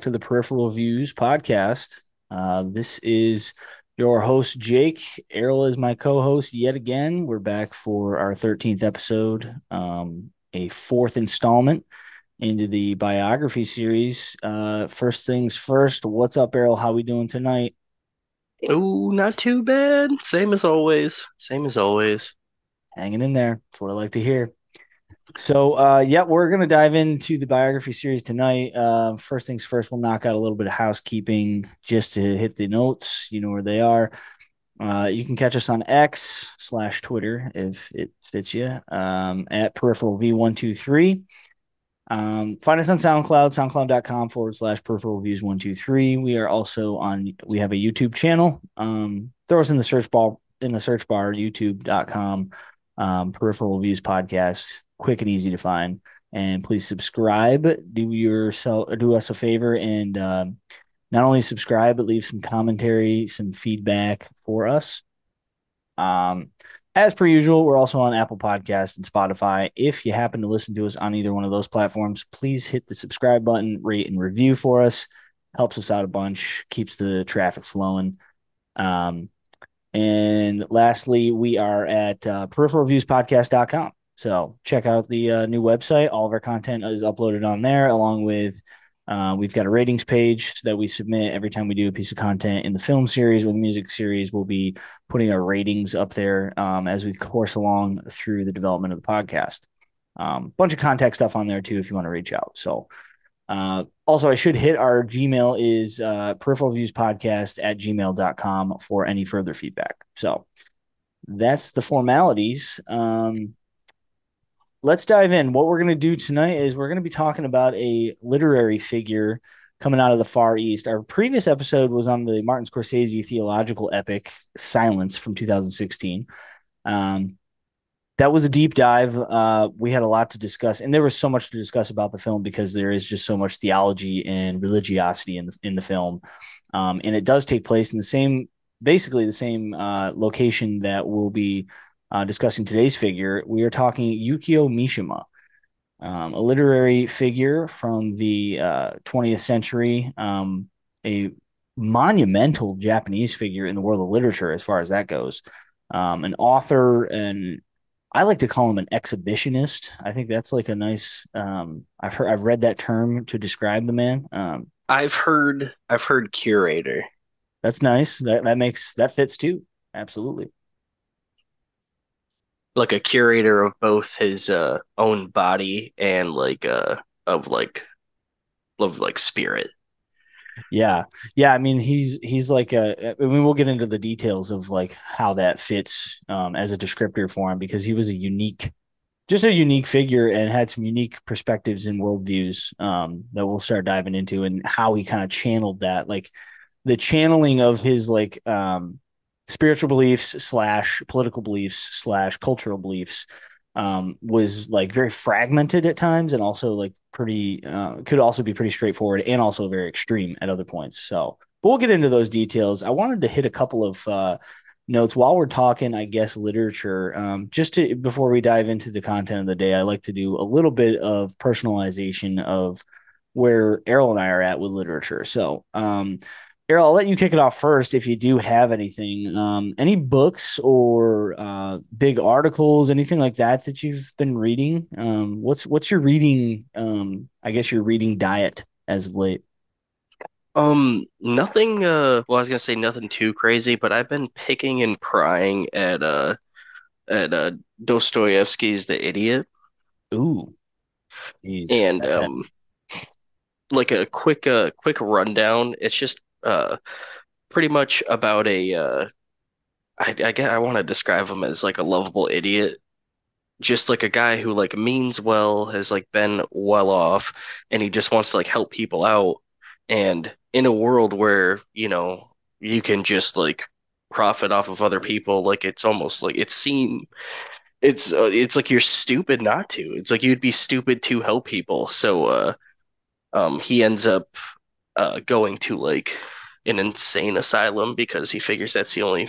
Well, hello. Welcome back to the Peripheral Views podcast. Uh, this is your host, Jake. Errol is my co host yet again. We're back for our 13th episode, um, a fourth installment into the biography series. Uh, first things first, what's up, Errol? How we doing tonight? Oh, not too bad. Same as always. Same as always. Hanging in there. That's what I like to hear. So, uh, yeah, we're going to dive into the biography series tonight. Uh, first things first, we'll knock out a little bit of housekeeping just to hit the notes. You know where they are. Uh, you can catch us on X slash Twitter if it fits you um, at peripheral V123. Um, find us on SoundCloud, soundcloud.com forward slash peripheral views 123. We are also on, we have a YouTube channel. Um, throw us in the search bar, in the search bar, youtube.com, um, peripheral views podcast quick and easy to find. And please subscribe. Do yourself do us a favor and um, not only subscribe but leave some commentary, some feedback for us. Um, as per usual, we're also on Apple Podcast and Spotify. If you happen to listen to us on either one of those platforms, please hit the subscribe button, rate and review for us. Helps us out a bunch, keeps the traffic flowing. Um, and lastly, we are at uh, peripheralviewspodcast.com. So check out the uh, new website. All of our content is uploaded on there, along with uh, we've got a ratings page that we submit every time we do a piece of content in the film series or the music series. We'll be putting our ratings up there um, as we course along through the development of the podcast. Um, bunch of contact stuff on there too if you want to reach out. So, uh, also, I should hit our Gmail is uh, peripheral views podcast at gmail.com for any further feedback. So, that's the formalities. Um, let's dive in. What we're going to do tonight is we're going to be talking about a literary figure coming out of the Far East. Our previous episode was on the Martin Scorsese theological epic Silence from 2016. Um, that was a deep dive. Uh, we had a lot to discuss, and there was so much to discuss about the film because there is just so much theology and religiosity in the, in the film. Um, and it does take place in the same, basically the same uh, location that we'll be uh, discussing today's figure, we are talking Yukio Mishima, um, a literary figure from the uh, 20th century, um, a monumental Japanese figure in the world of literature as far as that goes, um, an author, and I like to call him an exhibitionist. I think that's like a nice. Um, I've heard, I've read that term to describe the man. Um, I've heard, I've heard curator. That's nice. That that makes that fits too. Absolutely like a curator of both his uh, own body and like uh of like of like spirit. Yeah. Yeah, I mean he's he's like a I mean we'll get into the details of like how that fits um as a descriptor for him because he was a unique just a unique figure and had some unique perspectives and worldviews um that we'll start diving into and how he kind of channeled that like the channeling of his like um spiritual beliefs slash political beliefs slash cultural beliefs um, was like very fragmented at times and also like pretty uh, could also be pretty straightforward and also very extreme at other points. So but we'll get into those details. I wanted to hit a couple of uh, notes while we're talking i guess literature. Um, just to before we dive into the content of the day i like to do a little bit of personalization of where errol and i are at with literature. So um, Errol, I'll let you kick it off first if you do have anything. Um, any books or uh, big articles, anything like that that you've been reading? Um, what's what's your reading? Um, I guess your reading diet as of late. Um, nothing. Uh, well, I was gonna say nothing too crazy, but I've been picking and prying at uh at uh Dostoevsky's The Idiot. Ooh, Jeez, and um, like a quick uh quick rundown. It's just uh, pretty much about a. Uh, I, I I want to describe him as like a lovable idiot, just like a guy who like means well, has like been well off, and he just wants to like help people out. And in a world where you know you can just like profit off of other people, like it's almost like it's seen it's uh, it's like you're stupid not to. It's like you'd be stupid to help people. So uh um he ends up uh, going to like an insane asylum because he figures that's the only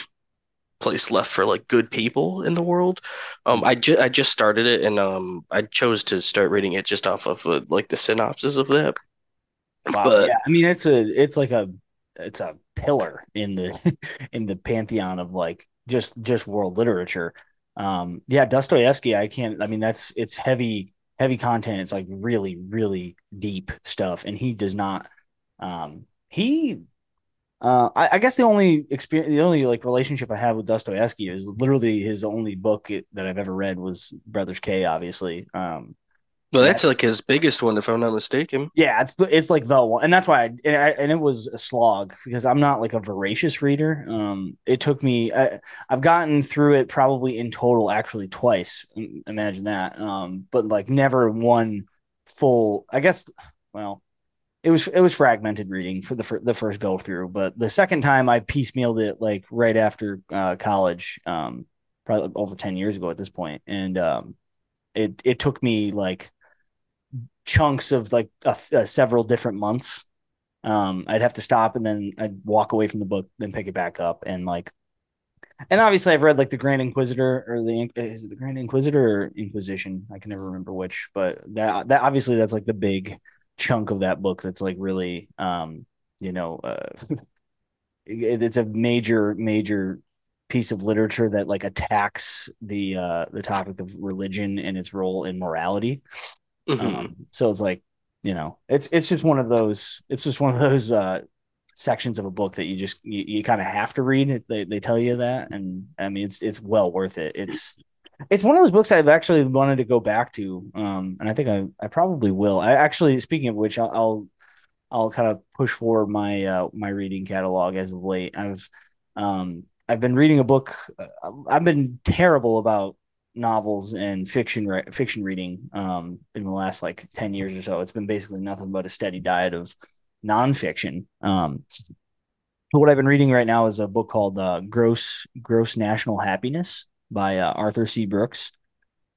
place left for like good people in the world. Um, I just I just started it, and um, I chose to start reading it just off of uh, like the synopsis of that. Wow. But yeah, I mean, it's a it's like a it's a pillar in the in the pantheon of like just just world literature. Um, yeah, Dostoevsky. I can't. I mean, that's it's heavy heavy content. It's like really really deep stuff, and he does not. Um, he uh, I, I, guess the only experience, the only like relationship I have with Dostoevsky is literally his only book it, that I've ever read was Brothers K. Obviously, um, well, that's, that's, like his biggest one, if I'm not mistaken. Yeah, it's the, it's like the one, and that's why, I, and, I, and, it was a slog because I'm not like a voracious reader. Um, it took me, I, have gotten through it probably in total, actually twice. Imagine that. Um, but like never one full. I guess, well, it was it was fragmented reading for the for the first go through, but the second time I piecemealed it like right after uh, college, um, probably over ten years ago at this point, and um, it it took me like chunks of like several different months. Um, I'd have to stop and then I'd walk away from the book, then pick it back up, and like, and obviously I've read like the Grand Inquisitor or the is it the Grand Inquisitor or Inquisition? I can never remember which, but that that obviously that's like the big chunk of that book that's like really, um, you know, uh, it, it's a major major piece of literature that like attacks the uh the topic of religion and its role in morality Mm-hmm. Um, so it's like, you know, it's it's just one of those. It's just one of those uh, sections of a book that you just you, you kind of have to read. They they tell you that, and I mean, it's it's well worth it. It's it's one of those books I've actually wanted to go back to, um, and I think I I probably will. I actually, speaking of which, I'll I'll, I'll kind of push forward my uh, my reading catalog as of late. I've um I've been reading a book. Uh, I've been terrible about novels and fiction fiction reading um, in the last like 10 years or so it's been basically nothing but a steady diet of nonfiction um, what i've been reading right now is a book called uh, gross gross national happiness by uh, arthur c. Brooks.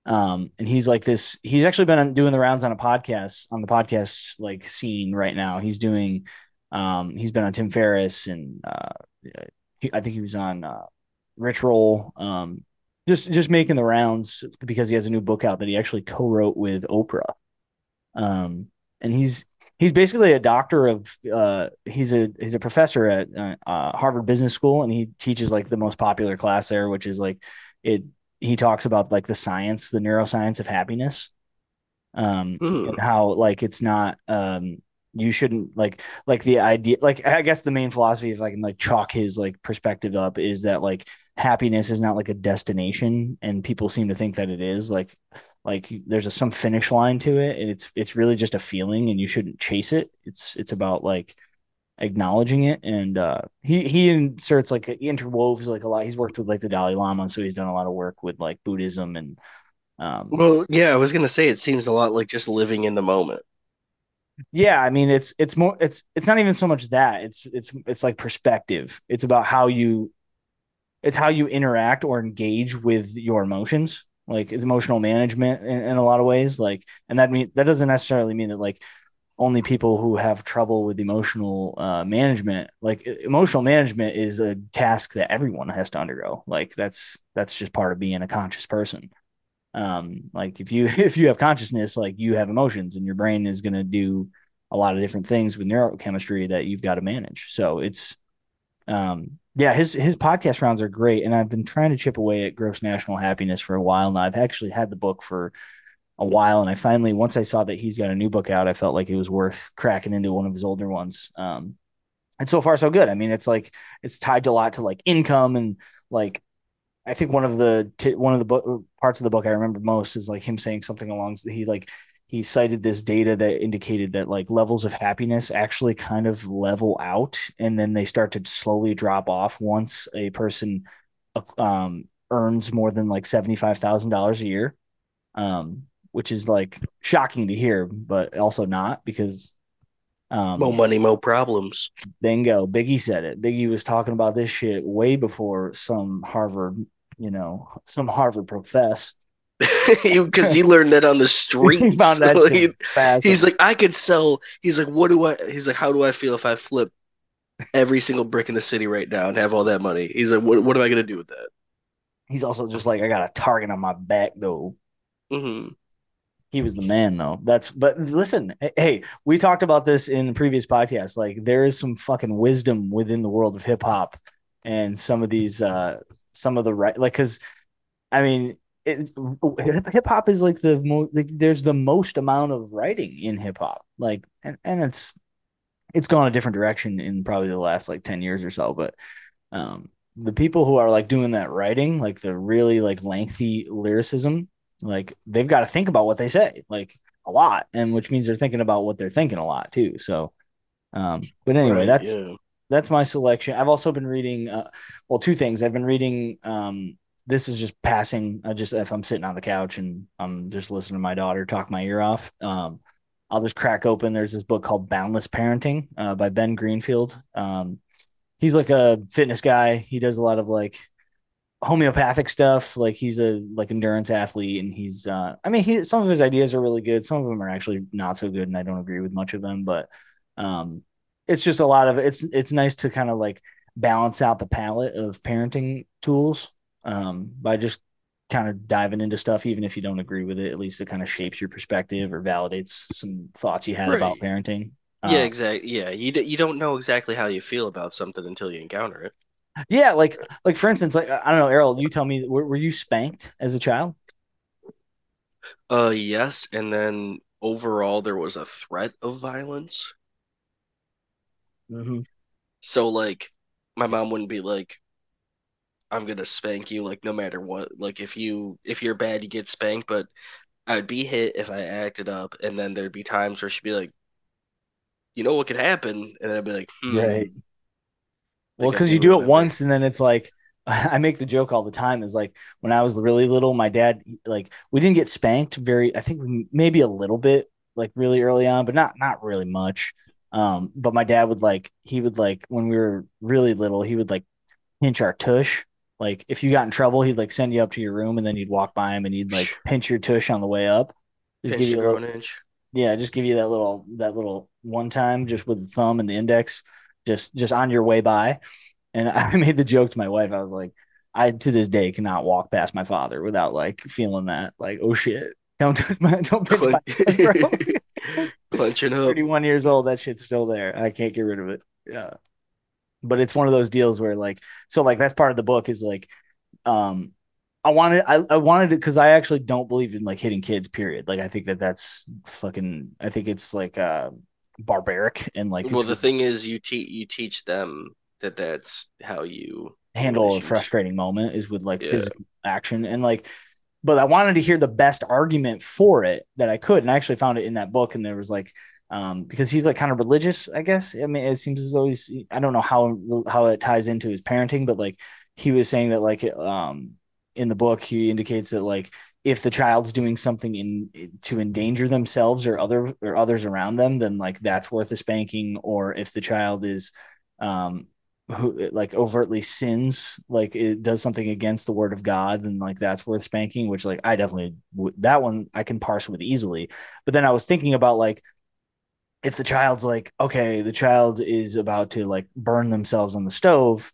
Um, and he's like this he's actually been doing the rounds on a podcast on the podcast like scene right now. He's doing um, he's been on tim ferriss and uh, he, i think he was on uh, rich roll. Um, just just making the rounds because he has a new book out that he actually co-wrote with Oprah. Um, and he's he's basically a doctor of uh, he's a he's a professor at uh, uh, Harvard Business School, and he teaches like the most popular class there, which is like it. He talks about like the science, the neuroscience of happiness, um, mm. and how like it's not um, you shouldn't like like the idea like I guess the main philosophy if I can like chalk his like perspective up is that like happiness is not like a destination and people seem to think that it is like like there's a some finish line to it and it's it's really just a feeling and you shouldn't chase it it's it's about like acknowledging it. And uh he he inserts like he interwoves like a lot. He's worked with like the Dalai Lama so he's done a lot of work with like Buddhism and um well yeah I was gonna say it seems a lot like just living in the moment. Yeah i mean it's it's more it's it's not even so much that. It's it's it's like perspective. It's about how you it's how you interact or engage with your emotions like it's emotional management in, in a lot of ways like and that mean that doesn't necessarily mean that like only people who have trouble with emotional uh, management. Like emotional management is a task that everyone has to undergo. Like that's that's just part of being a conscious person. Um like if you if you have consciousness like you have emotions and your brain is going to do a lot of different things with neurochemistry that you've got to manage. So it's um yeah, his his podcast rounds are great, and I've been trying to chip away at gross national happiness for a while now. I've actually had the book for a while, and I finally once I saw that he's got a new book out, I felt like it was worth cracking into one of his older ones. Um, and so far so good. I mean, it's like it's tied a lot to like income and like I think one of the t- one of the book parts of the book I remember most is like him saying something along he like he cited this data that indicated that like levels of happiness actually kind of level out and then they start to slowly drop off once a person um, earns more than like $75,000 a year. Um, which is like shocking to hear, but also not because um, more money, more problems. Bingo. Biggie said it. Biggie was talking about this shit way before some Harvard, you know, some Harvard profess because he learned that on the streets. he found that he's like, I could sell. He's like, what do I? He's like, how do I feel if I flip every single brick in the city right now and have all that money. He's like, what, what am I going to do with that? He's also just like, I got a target on my back, though. Mm-hmm. He was the man, though. That's, but listen, hey, we talked about this in the previous podcast. Like, there is some fucking wisdom within the world of hip hop and some of these, uh, some of the right, like, cause I mean, hip hop is like the most, like, there's the most amount of writing in hip hop. Like, and, and it's, it's gone a different direction in probably the last like 10 years or so but um the people who are like doing that writing like the really like lengthy lyricism like they've got to think about what they say like a lot and which means they're thinking about what they're thinking a lot too so um but anyway right, that's yeah. that's my selection i've also been reading uh well two things i've been reading um this is just passing i just if i'm sitting on the couch and i'm just listening to my daughter talk my ear off um I'll just crack open. There's this book called Boundless Parenting uh, by Ben Greenfield. Um, he's like a fitness guy. He does a lot of like homeopathic stuff. Like he's a like endurance athlete, and he's uh, I mean, he some of his ideas are really good. Some of them are actually not so good, and I don't agree with much of them. But um, it's just a lot of it's it's nice to kind of like balance out the palette of parenting tools um, by just kind of diving into stuff, even if you don't agree with it, at least it kind of shapes your perspective or validates some thoughts you had right. about parenting. Yeah, uh, exactly. Yeah, you d- you don't know exactly how you feel about something until you encounter it. Yeah, like like for instance, like I don't know, Errol, you tell me, were, were you spanked as a child? Uh, yes, and then overall there was a threat of violence. Mm-hmm. So like, my mom wouldn't be like, I'm gonna spank you like no matter what. Like if you if you're bad, you get spanked. But I'd be hit if I acted up, and then there'd be times where she'd be like, "You know what could happen?" And then I'd be like, hmm. "Right." Well, because you do remember. it once, and then it's like I make the joke all the time. Is like when I was really little, my dad like we didn't get spanked very. I think maybe a little bit, like really early on, but not not really much. Um, but my dad would like he would like when we were really little, he would like pinch our tush like if you got in trouble, he'd like send you up to your room and then you'd walk by him and he'd like pinch your tush on the way up. Just pinch give you a little, inch. Yeah, just give you that little that little one time just with the thumb and the index, just just on your way by. And I made the joke to my wife. I was like, I to this day cannot walk past my father without like feeling that like, oh shit, don't touch my don't pinch my tush, bro. Clenching up. 31 years old, that shit's still there. I can't get rid of it. Yeah but it's one of those deals where like so like that's part of the book is like um I wanted I, I wanted it because I actually don't believe in like hitting kids period like I think that that's fucking I think it's like uh barbaric and like well the thing is you teach you teach them that that's how you handle a frustrating moment is with like yeah. physical action and like but I wanted to hear the best argument for it that I could and I actually found it in that book and there was like um, because he's like kind of religious, I guess. I mean, it seems as though he's, I don't know how, how it ties into his parenting, but like he was saying that like, um, in the book, he indicates that like, if the child's doing something in to endanger themselves or other or others around them, then like that's worth a spanking. Or if the child is, um, who like overtly sins, like it does something against the word of God, then like that's worth spanking. Which like I definitely that one I can parse with easily. But then I was thinking about like if the child's like, okay, the child is about to like burn themselves on the stove,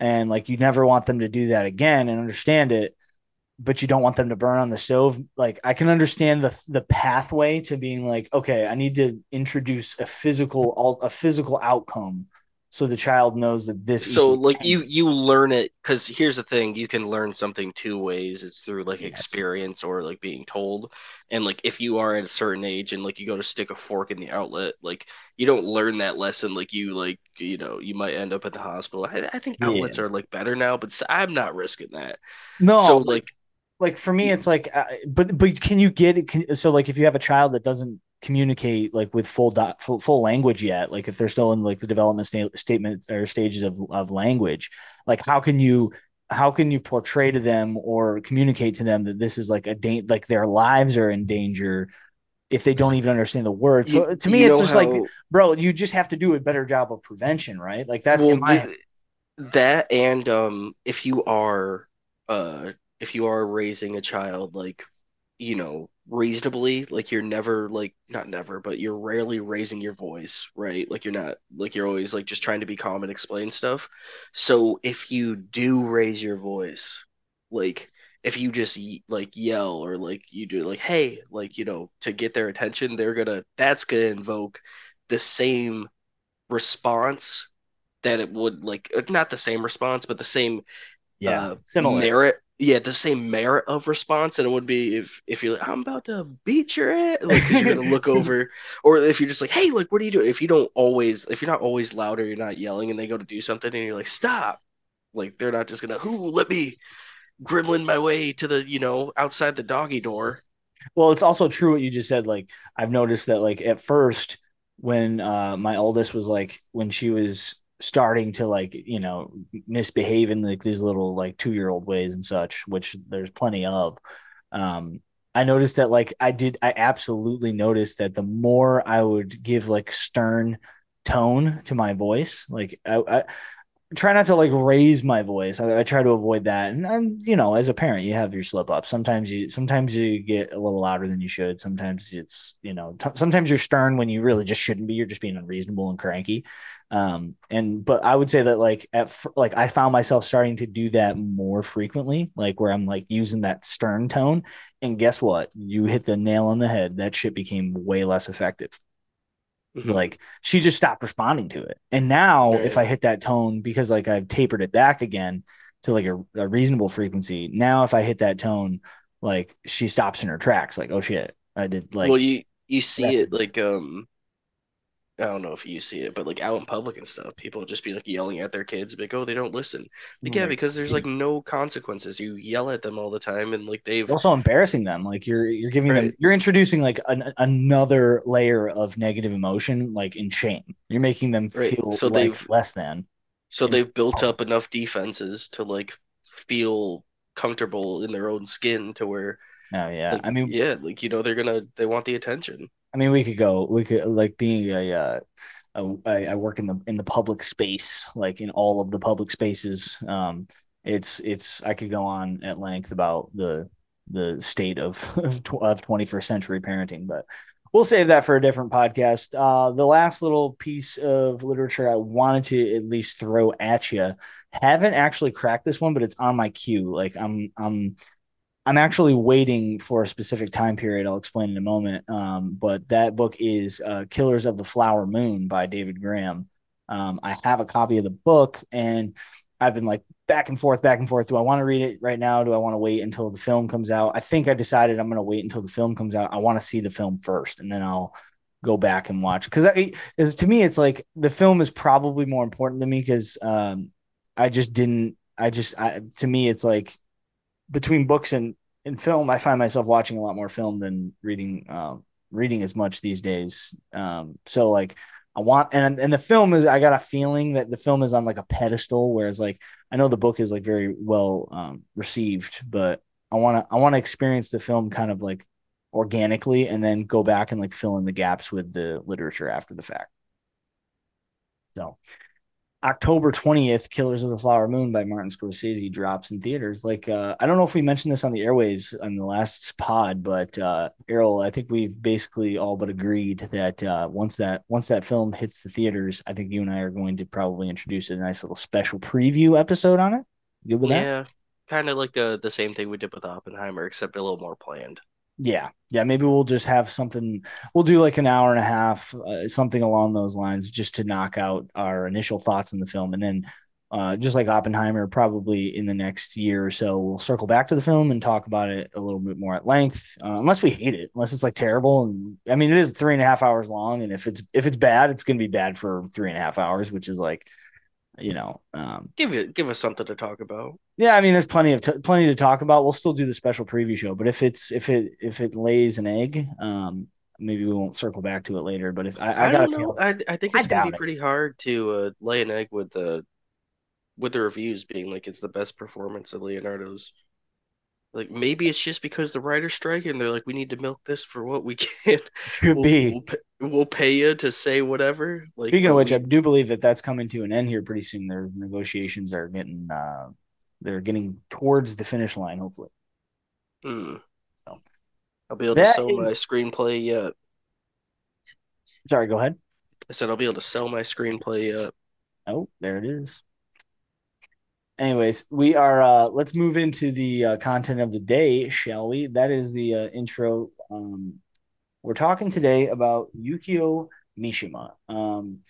and like you never want them to do that again and understand it, but you don't want them to burn on the stove. Like I can understand the the pathway to being like, okay, I need to introduce a physical a physical outcome so the child knows that this so like you you learn it because here's the thing you can learn something two ways it's through like yes. experience or like being told and like if you are at a certain age and like you go to stick a fork in the outlet like you don't learn that lesson like you like you know you might end up at the hospital i, I think outlets yeah. are like better now but i'm not risking that no so like like for me it's like uh, but but can you get it can, so like if you have a child that doesn't communicate like with full dot full, full language yet like if they're still in like the development sta- statement or stages of, of language like how can you how can you portray to them or communicate to them that this is like a da- like their lives are in danger if they don't even understand the words? So you, to me it's just how... like bro you just have to do a better job of prevention right? Like that's well, my... that and um if you are uh if you are raising a child like you know reasonably like you're never like not never but you're rarely raising your voice right? Like you're not like you're always like just trying to be calm and explain stuff. So if you do raise your voice like if you just like yell or like you do like hey like you know to get their attention they're gonna that's gonna invoke the same response that it would like not the same response but the same yeah uh, similar. merit yeah, the same merit of response, and it would be if if you're like, I'm about to beat your ass, like you're gonna look over, or if you're just like, hey, like, what are you doing? If you don't always, if you're not always louder, you're not yelling, and they go to do something, and you're like, stop, like they're not just gonna, who, let me gremlin my way to the, you know, outside the doggy door. Well, it's also true what you just said. Like, I've noticed that, like, at first, when uh my oldest was like, when she was starting to like you know misbehave in like these little like two year old ways and such which there's plenty of um i noticed that like i did i absolutely noticed that the more i would give like stern tone to my voice like i, I try not to like raise my voice. I, I, try to avoid that. And I'm, you know, as a parent, you have your slip ups. Sometimes you, sometimes you get a little louder than you should. Sometimes it's, you know, t- sometimes you're stern when you really just shouldn't be. You're just being unreasonable and cranky. Um, and but I would say that like at f- like I found myself starting to do that more frequently, like where I'm like using that stern tone. And guess what? You hit the nail on the head. That shit became way less effective. Mm-hmm. Like she just stopped responding to it. And now right. if I hit that tone because like I've tapered it back again to like a, a, reasonable frequency, now if I hit that tone, like she stops in her tracks, like, oh shit, I did like Well you you see that, it like um I don't know if you see it, but like out in public and stuff, people just be like yelling at their kids, like, "Oh, they don't listen." Like, yeah, because there's like no consequences. You yell at them all the time, and like they've also embarrassing them. Like you're you're giving right. them, you're introducing like an, another layer of negative emotion, like in shame. You're making them right. feel so like they've less than. So they've built up enough defenses to like feel comfortable in their own skin to where. Oh yeah, like, I mean, yeah, like you know, they're gonna they want the attention. I mean, we could go. We could like being a. Uh, work in the in the public space, like in all of the public spaces. Um, it's it's I could go on at length about the the state of of 21st century parenting, but we'll save that for a different podcast. Uh, the last little piece of literature I wanted to at least throw at you, haven't actually cracked this one, but it's on my queue. Like I'm I'm I'm actually waiting for a specific time period. I'll explain in a moment. Um, but that book is uh, Killers of the Flower Moon by David Grann. Um, I have a copy of the book and I've been like back and forth, back and forth. Do I want to read it right now? Do I want to wait until the film comes out? I think I decided I'm going to wait until the film comes out. I want to see the film first and then I'll go back and watch because to me, it's like the film is probably more important to me because um, I just didn't. I just I, to me, it's like between books and, and film, I find myself watching a lot more film than reading um, reading as much these days. Um, so like I want and and the film is I got a feeling that the film is on like a pedestal, whereas like I know the book is like very well um, received, but I want to I want to experience the film kind of like organically and then go back and like fill in the gaps with the literature after the fact. So October 20th, Killers of the Flower Moon by Martin Scorsese drops in theaters. Like, uh, I don't know if we mentioned this on the airwaves on the last pod, but uh, Errol, I think we've basically all but agreed that uh, once that once that film hits the theaters, I think you and I are going to probably introduce a nice little special preview episode on it. Good with yeah, that? Yeah, kind of like the the same thing we did with Oppenheimer, except a little more planned. Yeah, yeah. Maybe we'll just have something. We'll do like an hour and a half, uh, something along those lines, just to knock out our initial thoughts on the film, and then, uh, just like Oppenheimer, probably in the next year or so, we'll circle back to the film and talk about it a little bit more at length. Uh, unless we hate it, unless it's like terrible, and I mean, it is three and a half hours long, and if it's if it's bad, it's going to be bad for three and a half hours, which is like you know um, give it give us something to talk about. Yeah i mean there's plenty of t- plenty to talk about. We'll still do the special preview show but if it's if it if it lays an egg um maybe we won't circle back to it later but if i, I, I gotta feel I, I think it's gonna be it. pretty hard to uh, lay an egg with the with the reviews being like it's the best performance of leonardo's like maybe it's just because the writer's strike and they're like, we need to milk this for what we can. Could we'll, be. We'll pay, we'll pay, you to say whatever. Like, Speaking of which, we... I do believe that that's coming to an end here pretty soon. There's negotiations are getting uh, they're getting towards the finish line, hopefully. Mm. So, I'll be able that to sell is... my screenplay yet. Sorry, go ahead. I said I'll be able to sell my screenplay yet. Oh, there it is. Anyways, we are. uh Let's move into the uh, content of the day, shall we? That is the uh, intro. Um, we're talking today about Yukio Mishima, um,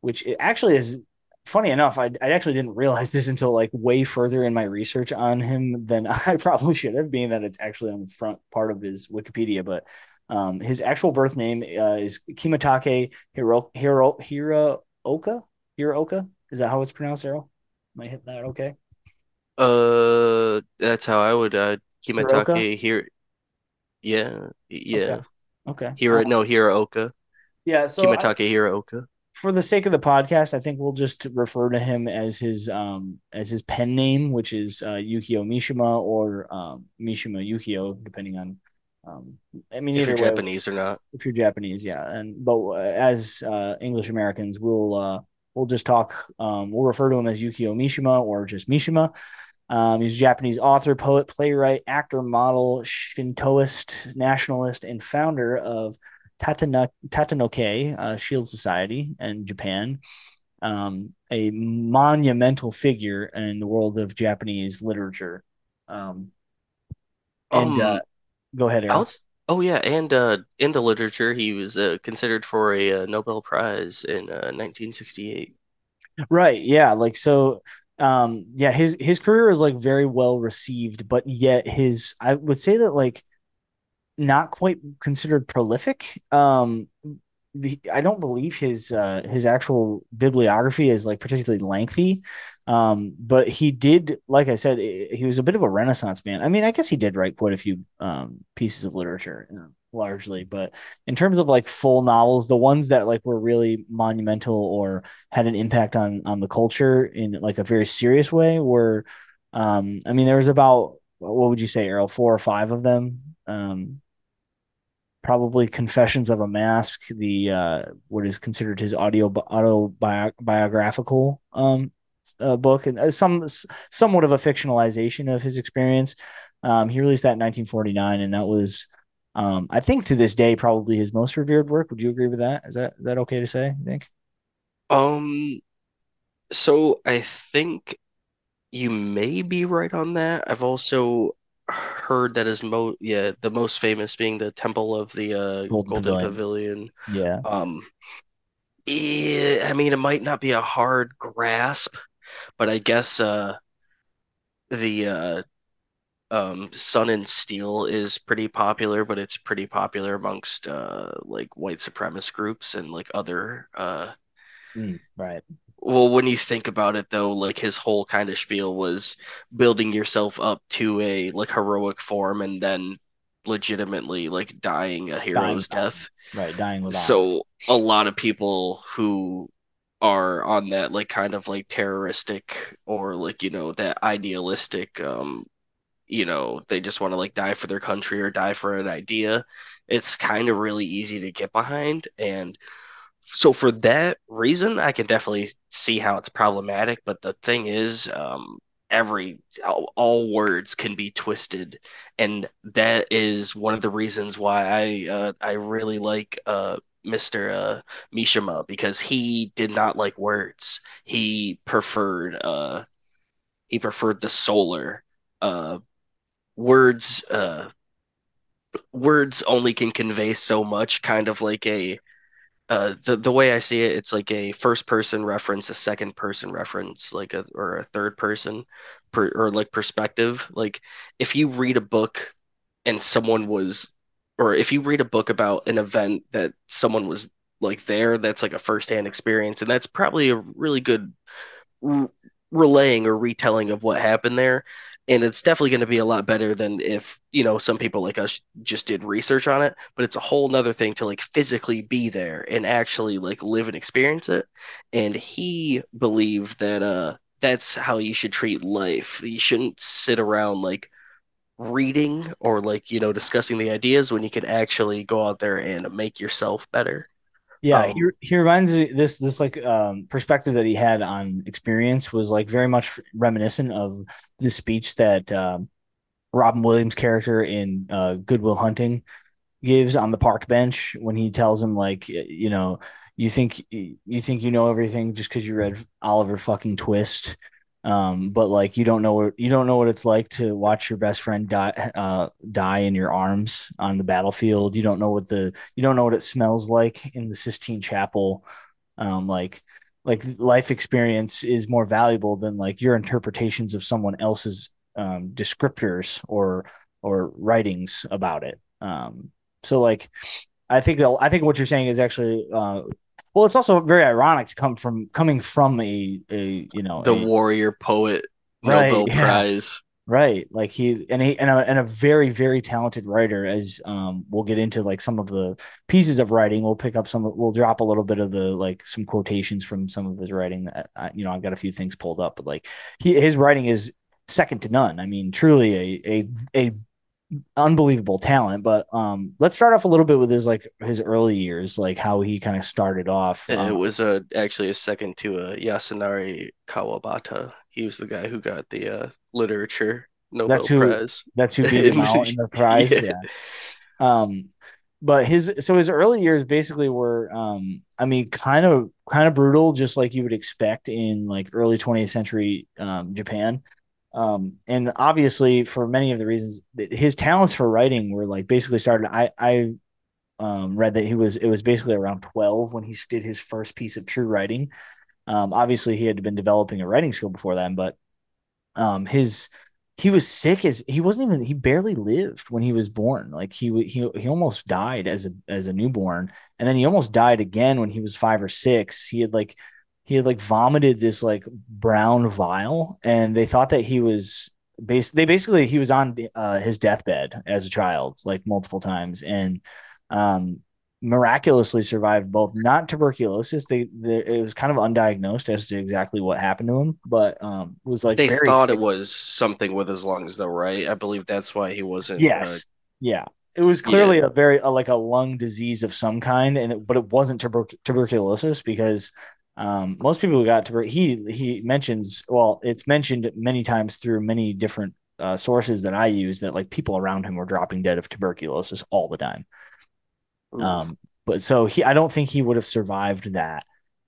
which actually is funny enough, I, I actually didn't realize this until like way further in my research on him than I probably should have, being that it's actually on the front part of his Wikipedia. But um, his actual birth name uh, is Kimitake Hiro Hiro Hiraoka. Hiraoka is that how it's pronounced, Errol? Am I hit that okay? Uh, that's how I would uh Kimitake here. Yeah, yeah. Okay. okay. Hiro, um, no Hiraoka. Yeah, so Kimitake I, Hiraoka for the sake of the podcast, I think we'll just refer to him as his um as his pen name, which is uh, Yukio Mishima or um, Mishima Yukio, depending on. Um, I mean, if either you're way, Japanese or not. If you're Japanese, yeah, and but uh, as uh, English Americans, we'll uh, we'll just talk. Um, we'll refer to him as Yukio Mishima or just Mishima. Um, he's a Japanese author, poet, playwright, actor, model, Shintoist, nationalist, and founder of Tatano- Tatenokai uh, Shield Society in Japan, um, a monumental figure in the world of Japanese literature. Um, and uh, um, uh, go ahead, Errol. Oh yeah, and uh, in the literature, he was uh, considered for a uh, Nobel Prize in 1968. Uh, right. Yeah. Like so. Um. Yeah. His his career is like very well received, but yet his I would say that like not quite considered prolific. Um, I don't believe his uh, his actual bibliography is like particularly lengthy, um, but he did, like I said, he was a bit of a Renaissance man. I mean, I guess he did write quite a few um, pieces of literature, you know, largely, but in terms of like full novels, the ones that like were really monumental or had an impact on on the culture in like a very serious way were, um, I mean, there was about what would you say, Errol, four or five of them. Um, probably Confessions of a Mask, the uh, what is considered his audio autobiographical um, uh, book, and uh, some somewhat of a fictionalization of his experience. Um, he released that in 1949, and that was, um, I think, to this day, probably his most revered work. Would you agree with that? Is that is that okay to say? I think. Um. So I think you may be right on that. I've also heard that is mo yeah the most famous being the temple of the uh, golden, golden pavilion. pavilion. yeah um yeah, i mean it might not be a hard grasp but i guess uh the uh um sun and steel is pretty popular but it's pretty popular amongst uh like white supremacist groups and like other uh mm, right well, when you think about it, though, like his whole kind of spiel was building yourself up to a like heroic form and then legitimately like dying a hero's dying, death. Right, dying without. So a lot of people who are on that like kind of like terroristic or like you know that idealistic um you know they just want to like die for their country or die for an idea it's kind of really easy to get behind and so for that reason, I can definitely see how it's problematic. But the thing is, um, every all, all, words can be twisted, and that is one of the reasons why I uh, I really like uh, Mr. Uh, Mishima because he did not like words. He preferred uh, he preferred the solar uh, words. Uh, words only can convey so much, kind of like a uh, the the way I see it, it's like a first person reference, a second person reference, like a or a third person, per, or like perspective. Like if you read a book and someone was, or if you read a book about an event that someone was like there, that's like a first hand experience, and that's probably a really good re- relaying or retelling of what happened there and it's definitely going to be a lot better than if you know some people like us just did research on it but it's a whole nother thing to like physically be there and actually like live and experience it. And he believed that uh that's how you should treat life. You shouldn't sit around like reading or like you know discussing the ideas when you can actually go out there and make yourself better yeah, um, he, he reminds me this this like um, perspective that he had on experience was like very much reminiscent of the speech that um, Robin Williams character in uh, Good Will Hunting gives on the park bench when he tells him like you know you think you think you know everything just because you read Oliver fucking Twist um, but like you don't know what you don't know what it's like to watch your best friend die uh, die in your arms on the battlefield. You don't know what the you don't know what it smells like in the Sistine Chapel. Um, like like life experience is more valuable than like your interpretations of someone else's um, descriptors or or writings about it. Um, so like I think I think what you're saying is actually uh, well, it's also very ironic to come from coming from a a you know the a, warrior poet Nobel right, yeah. Prize. Right, like he and he and a, and a very very talented writer. As um, we'll get into like some of the pieces of writing, we'll pick up some. We'll drop a little bit of the like some quotations from some of his writing. That uh, you know, I've got a few things pulled up, but like he his writing is second to none. I mean, truly a a a unbelievable talent. But um, let's start off a little bit with his like his early years, like how he kind of started off. Um, it was a actually a second to a uh, Yasunari Kawabata. He was the guy who got the uh, literature Nobel that's who, Prize. That's who beat him out in the prize. yeah. yeah. Um, but his so his early years basically were um i mean kind of kind of brutal just like you would expect in like early 20th century um, japan um, and obviously, for many of the reasons, his talents for writing were like basically started. I I um, read that he was it was basically around twelve when he did his first piece of true writing. Um, obviously, he had been developing a writing skill before then, but um, his he was sick as he wasn't even he barely lived when he was born. Like he he he almost died as a as a newborn, and then he almost died again when he was five or six. He had like he had like vomited this like brown vial and they thought that he was base they basically he was on uh, his deathbed as a child like multiple times and um miraculously survived both not tuberculosis they, they, it was kind of undiagnosed as to exactly what happened to him but um it was like they thought sick. it was something with his lungs though right i believe that's why he wasn't yes uh, yeah it was clearly yeah. a very uh, like a lung disease of some kind and it, but it wasn't tuber- tuberculosis because um, most people who got tuberculosis, he he mentions well, it's mentioned many times through many different uh, sources that I use that like people around him were dropping dead of tuberculosis all the time. Um, but so he, I don't think he would have survived that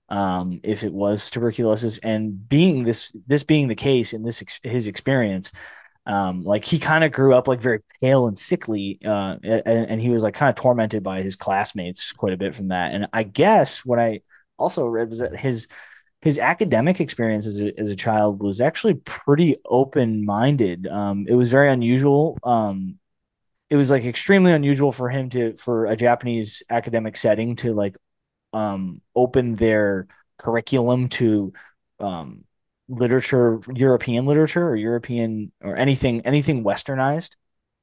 um, if it was tuberculosis. And being this this being the case in this ex- his experience, um, like he kind of grew up like very pale and sickly, uh, and, and he was like kind of tormented by his classmates quite a bit from that. And I guess what I also read was that his his academic experience as a, as a child was actually pretty open minded. Um, it was very unusual. Um, it was like extremely unusual for him to for a Japanese academic setting to like um, open their curriculum to um, literature, European literature or European or anything anything westernized.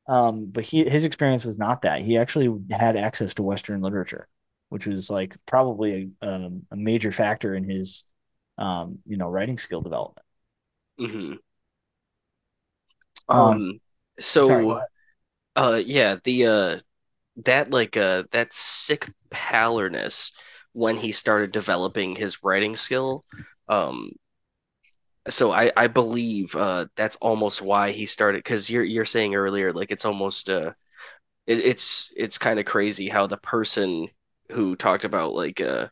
Um, but he his experience was not that. He actually had access to Western literature which was like probably a, um, a major factor in his, um, you know, writing skill development. Mm-hmm. Um, um, so, sorry, uh, yeah, the, uh, that like, uh, that sick pallorness when he started developing his writing skill, um, so I, I believe uh, that's almost why he started because you're you're saying earlier like it's almost uh it, it's it's kind of crazy how the person who talked about like uh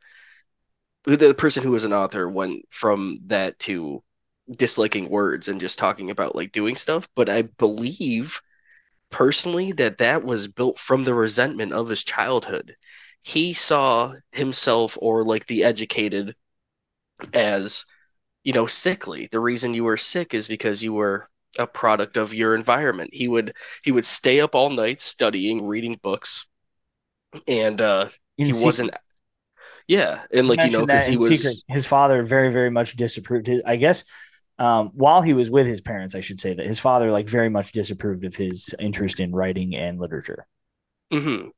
the person who was an author went from that to disliking words and just talking about like doing stuff. But i believe personally that that was built from the resentment of his childhood. He saw himself or like the educated as you know sickly. The reason you were sick is because you were a product of your environment. He would he would stay up all night studying reading books and uh in he secret. wasn't. Yeah, and like you know, because he was secret. his father very very much disapproved. His, I guess um, while he was with his parents, I should say that his father like very much disapproved of his interest in writing and literature. Hmm.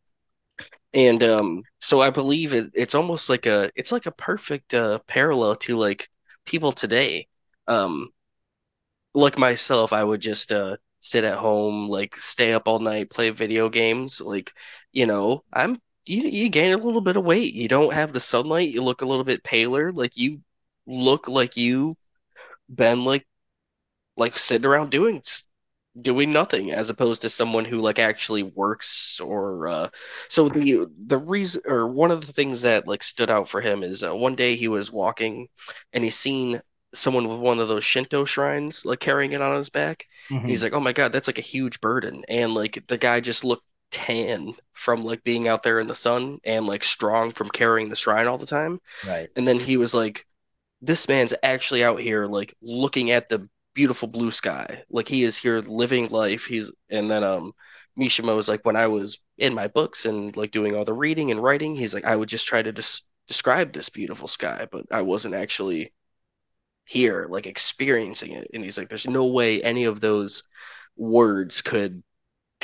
And um, so I believe it, it's almost like a it's like a perfect uh, parallel to like people today. Um, like myself, I would just uh, sit at home, like stay up all night, play video games. Like, you know, I'm you you gain a little bit of weight. You don't have the sunlight. You look a little bit paler. Like you look like you've been like like sitting around doing doing nothing as opposed to someone who like actually works or uh so the the reason or one of the things that like stood out for him is uh, one day he was walking and he seen someone with one of those Shinto shrines like carrying it on his back mm-hmm. he's like oh my god that's like a huge burden and like the guy just looked tan from like being out there in the sun and like strong from carrying the shrine all the time right and then he was like this man's actually out here like looking at the beautiful blue sky. Like he is here living life. He's and then um Mishima was like when I was in my books and like doing all the reading and writing, he's like I would just try to des- describe this beautiful sky, but I wasn't actually here like experiencing it. And he's like there's no way any of those words could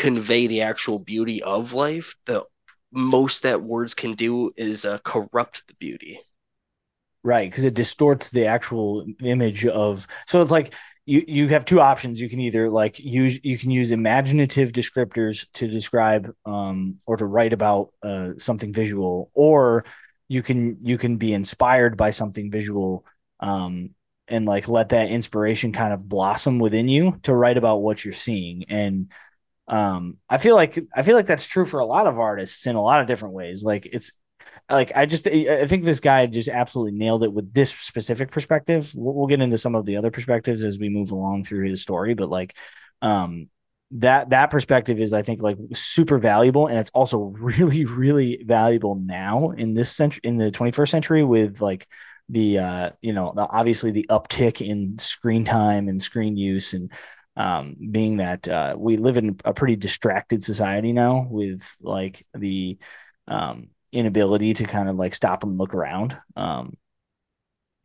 convey the actual beauty of life. The most that words can do is uh, corrupt the beauty. Right, because it distorts the actual image of. So it's like you you have two options. You can either like use you can use imaginative descriptors to describe um, or to write about uh, something visual, or you can you can be inspired by something visual um, and like let that inspiration kind of blossom within you to write about what you're seeing and um, I feel like I feel like that's true for a lot of artists in a lot of different ways. Like it's like I just I think this guy just absolutely nailed it with this specific perspective. We'll, get into some of the other perspectives as we move along through his story, but like um that that perspective is I think like super valuable and it's also really really valuable now in this century in the 21st century with like the uh you know the, obviously the uptick in screen time and screen use and um being that uh we live in a pretty distracted society now with like the um inability to kind of like stop and look around. Um,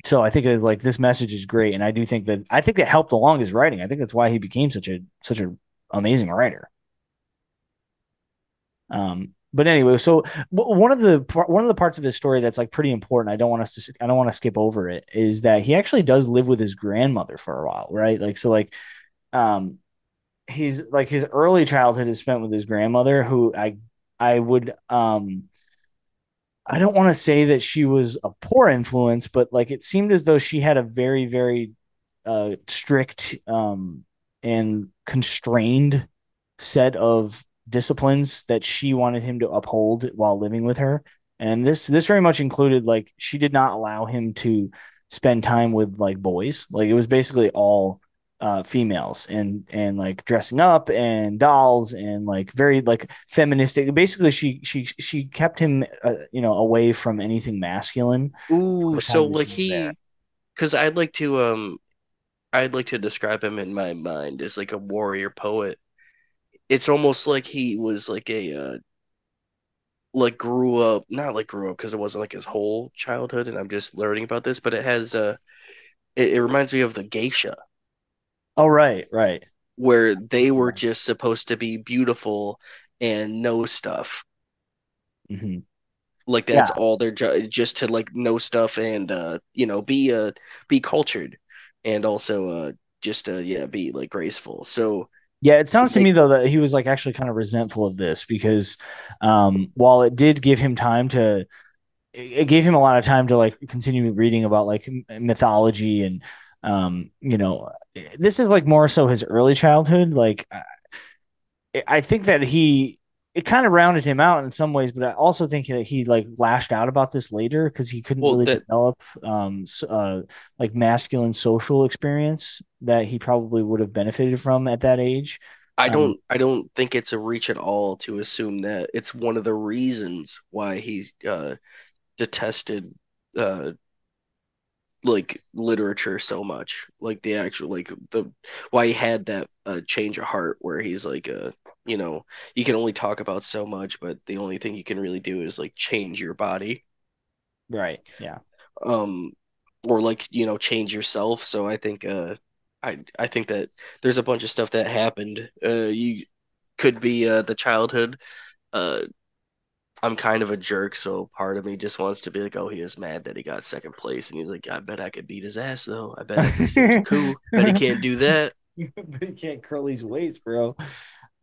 so I think like this message is great, and I do think that I think that helped along his writing. I think that's why he became such a such an amazing writer. Um, but anyway, so one of the one of the parts of his story that's like pretty important. I don't want us to I don't want to skip over it. Is that he actually does live with his grandmother for a while, right? Like so, like, um, he's like his early childhood is spent with his grandmother, who I I would um I don't want to say that she was a poor influence, but like it seemed as though she had a very, very uh, strict um, and constrained set of disciplines that she wanted him to uphold while living with her. And this this very much included like she did not allow him to spend time with like boys. Like it was basically all uh, females and and like dressing up and dolls and like very like feministic. Basically, she she she kept him uh, you know away from anything masculine. Ooh, so like he, because I'd like to um, I'd like to describe him in my mind as like a warrior poet. It's almost like he was like a uh, like grew up not like grew up because it wasn't like his whole childhood and i'm just learning about this but it has uh it, it reminds me of the geisha Oh, right, right. Where they were just supposed to be beautiful and know stuff. Mm-hmm. Like that's yeah. all their job, just to like know stuff and uh, you know, be uh, be cultured, and also uh, just uh, yeah, be like graceful. So yeah, it sounds to me though that he was like actually kind of resentful of this because um, while it did give him time to, it gave him a lot of time to like continue reading about like mythology and um, you know, this is like more so his early childhood. Like, I think that he it kind of rounded him out in some ways, but I also think that he like lashed out about this later because he couldn't well, really that, develop um uh like masculine social experience that he probably would have benefited from at that age. I don't um, I don't think it's a reach at all to assume that it's one of the reasons why he's uh detested uh like literature so much. Like the actual like the why he had that uh, change of heart where he's like uh you know you can only talk about so much but the only thing you can really do is like change your body. Right. Yeah. Um or like you know change yourself. So i think uh i i think that there's a bunch of stuff that happened. Uh you could be uh the childhood uh I'm kind of a jerk, so part of me just wants to be like, oh, he is mad that he got second place, and he's like, I bet I could beat his ass though. I bet I can cool. Bet he can't do that. but he can't curl his weights, bro.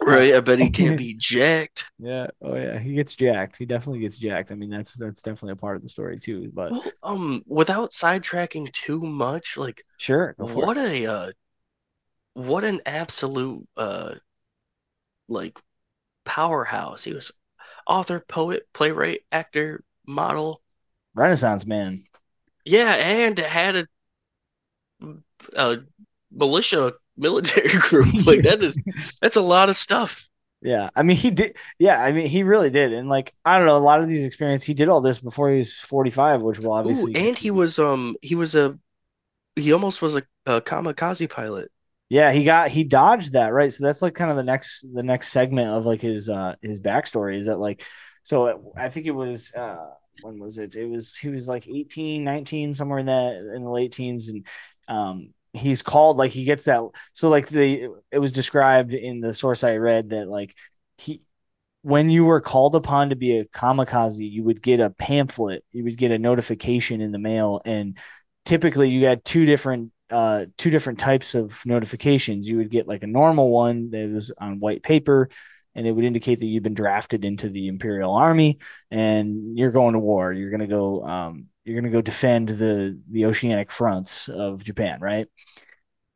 Right, I bet he can't be jacked. Yeah, oh yeah, he gets jacked. He definitely gets jacked. I mean, that's that's definitely a part of the story too. But well, um, without sidetracking too much, like sure, what a uh, what an absolute uh like powerhouse. He was author, poet, playwright, actor, model, Renaissance man. Yeah, and had a, a militia military group. Like that is that's a lot of stuff. Yeah, I mean he did. Yeah, I mean he really did, and like I don't know, a lot of these experiences he did all this before he was forty five, which will obviously. Ooh, and he was um he was a he almost was a, a kamikaze pilot. Yeah, he got he dodged that right. So that's like kind of the next the next segment of like his uh his backstory is that like so I think it was uh when was it? It was he was like 18, 19, somewhere in that in the late teens, and um he's called like he gets that so like the it was described in the source I read that like he when you were called upon to be a kamikaze, you would get a pamphlet, you would get a notification in the mail, and typically you had two different uh, two different types of notifications. You would get like a normal one that was on white paper, and it would indicate that you've been drafted into the Imperial Army and you're going to war. You're going to go um, you're going to go defend the the oceanic fronts of Japan, right?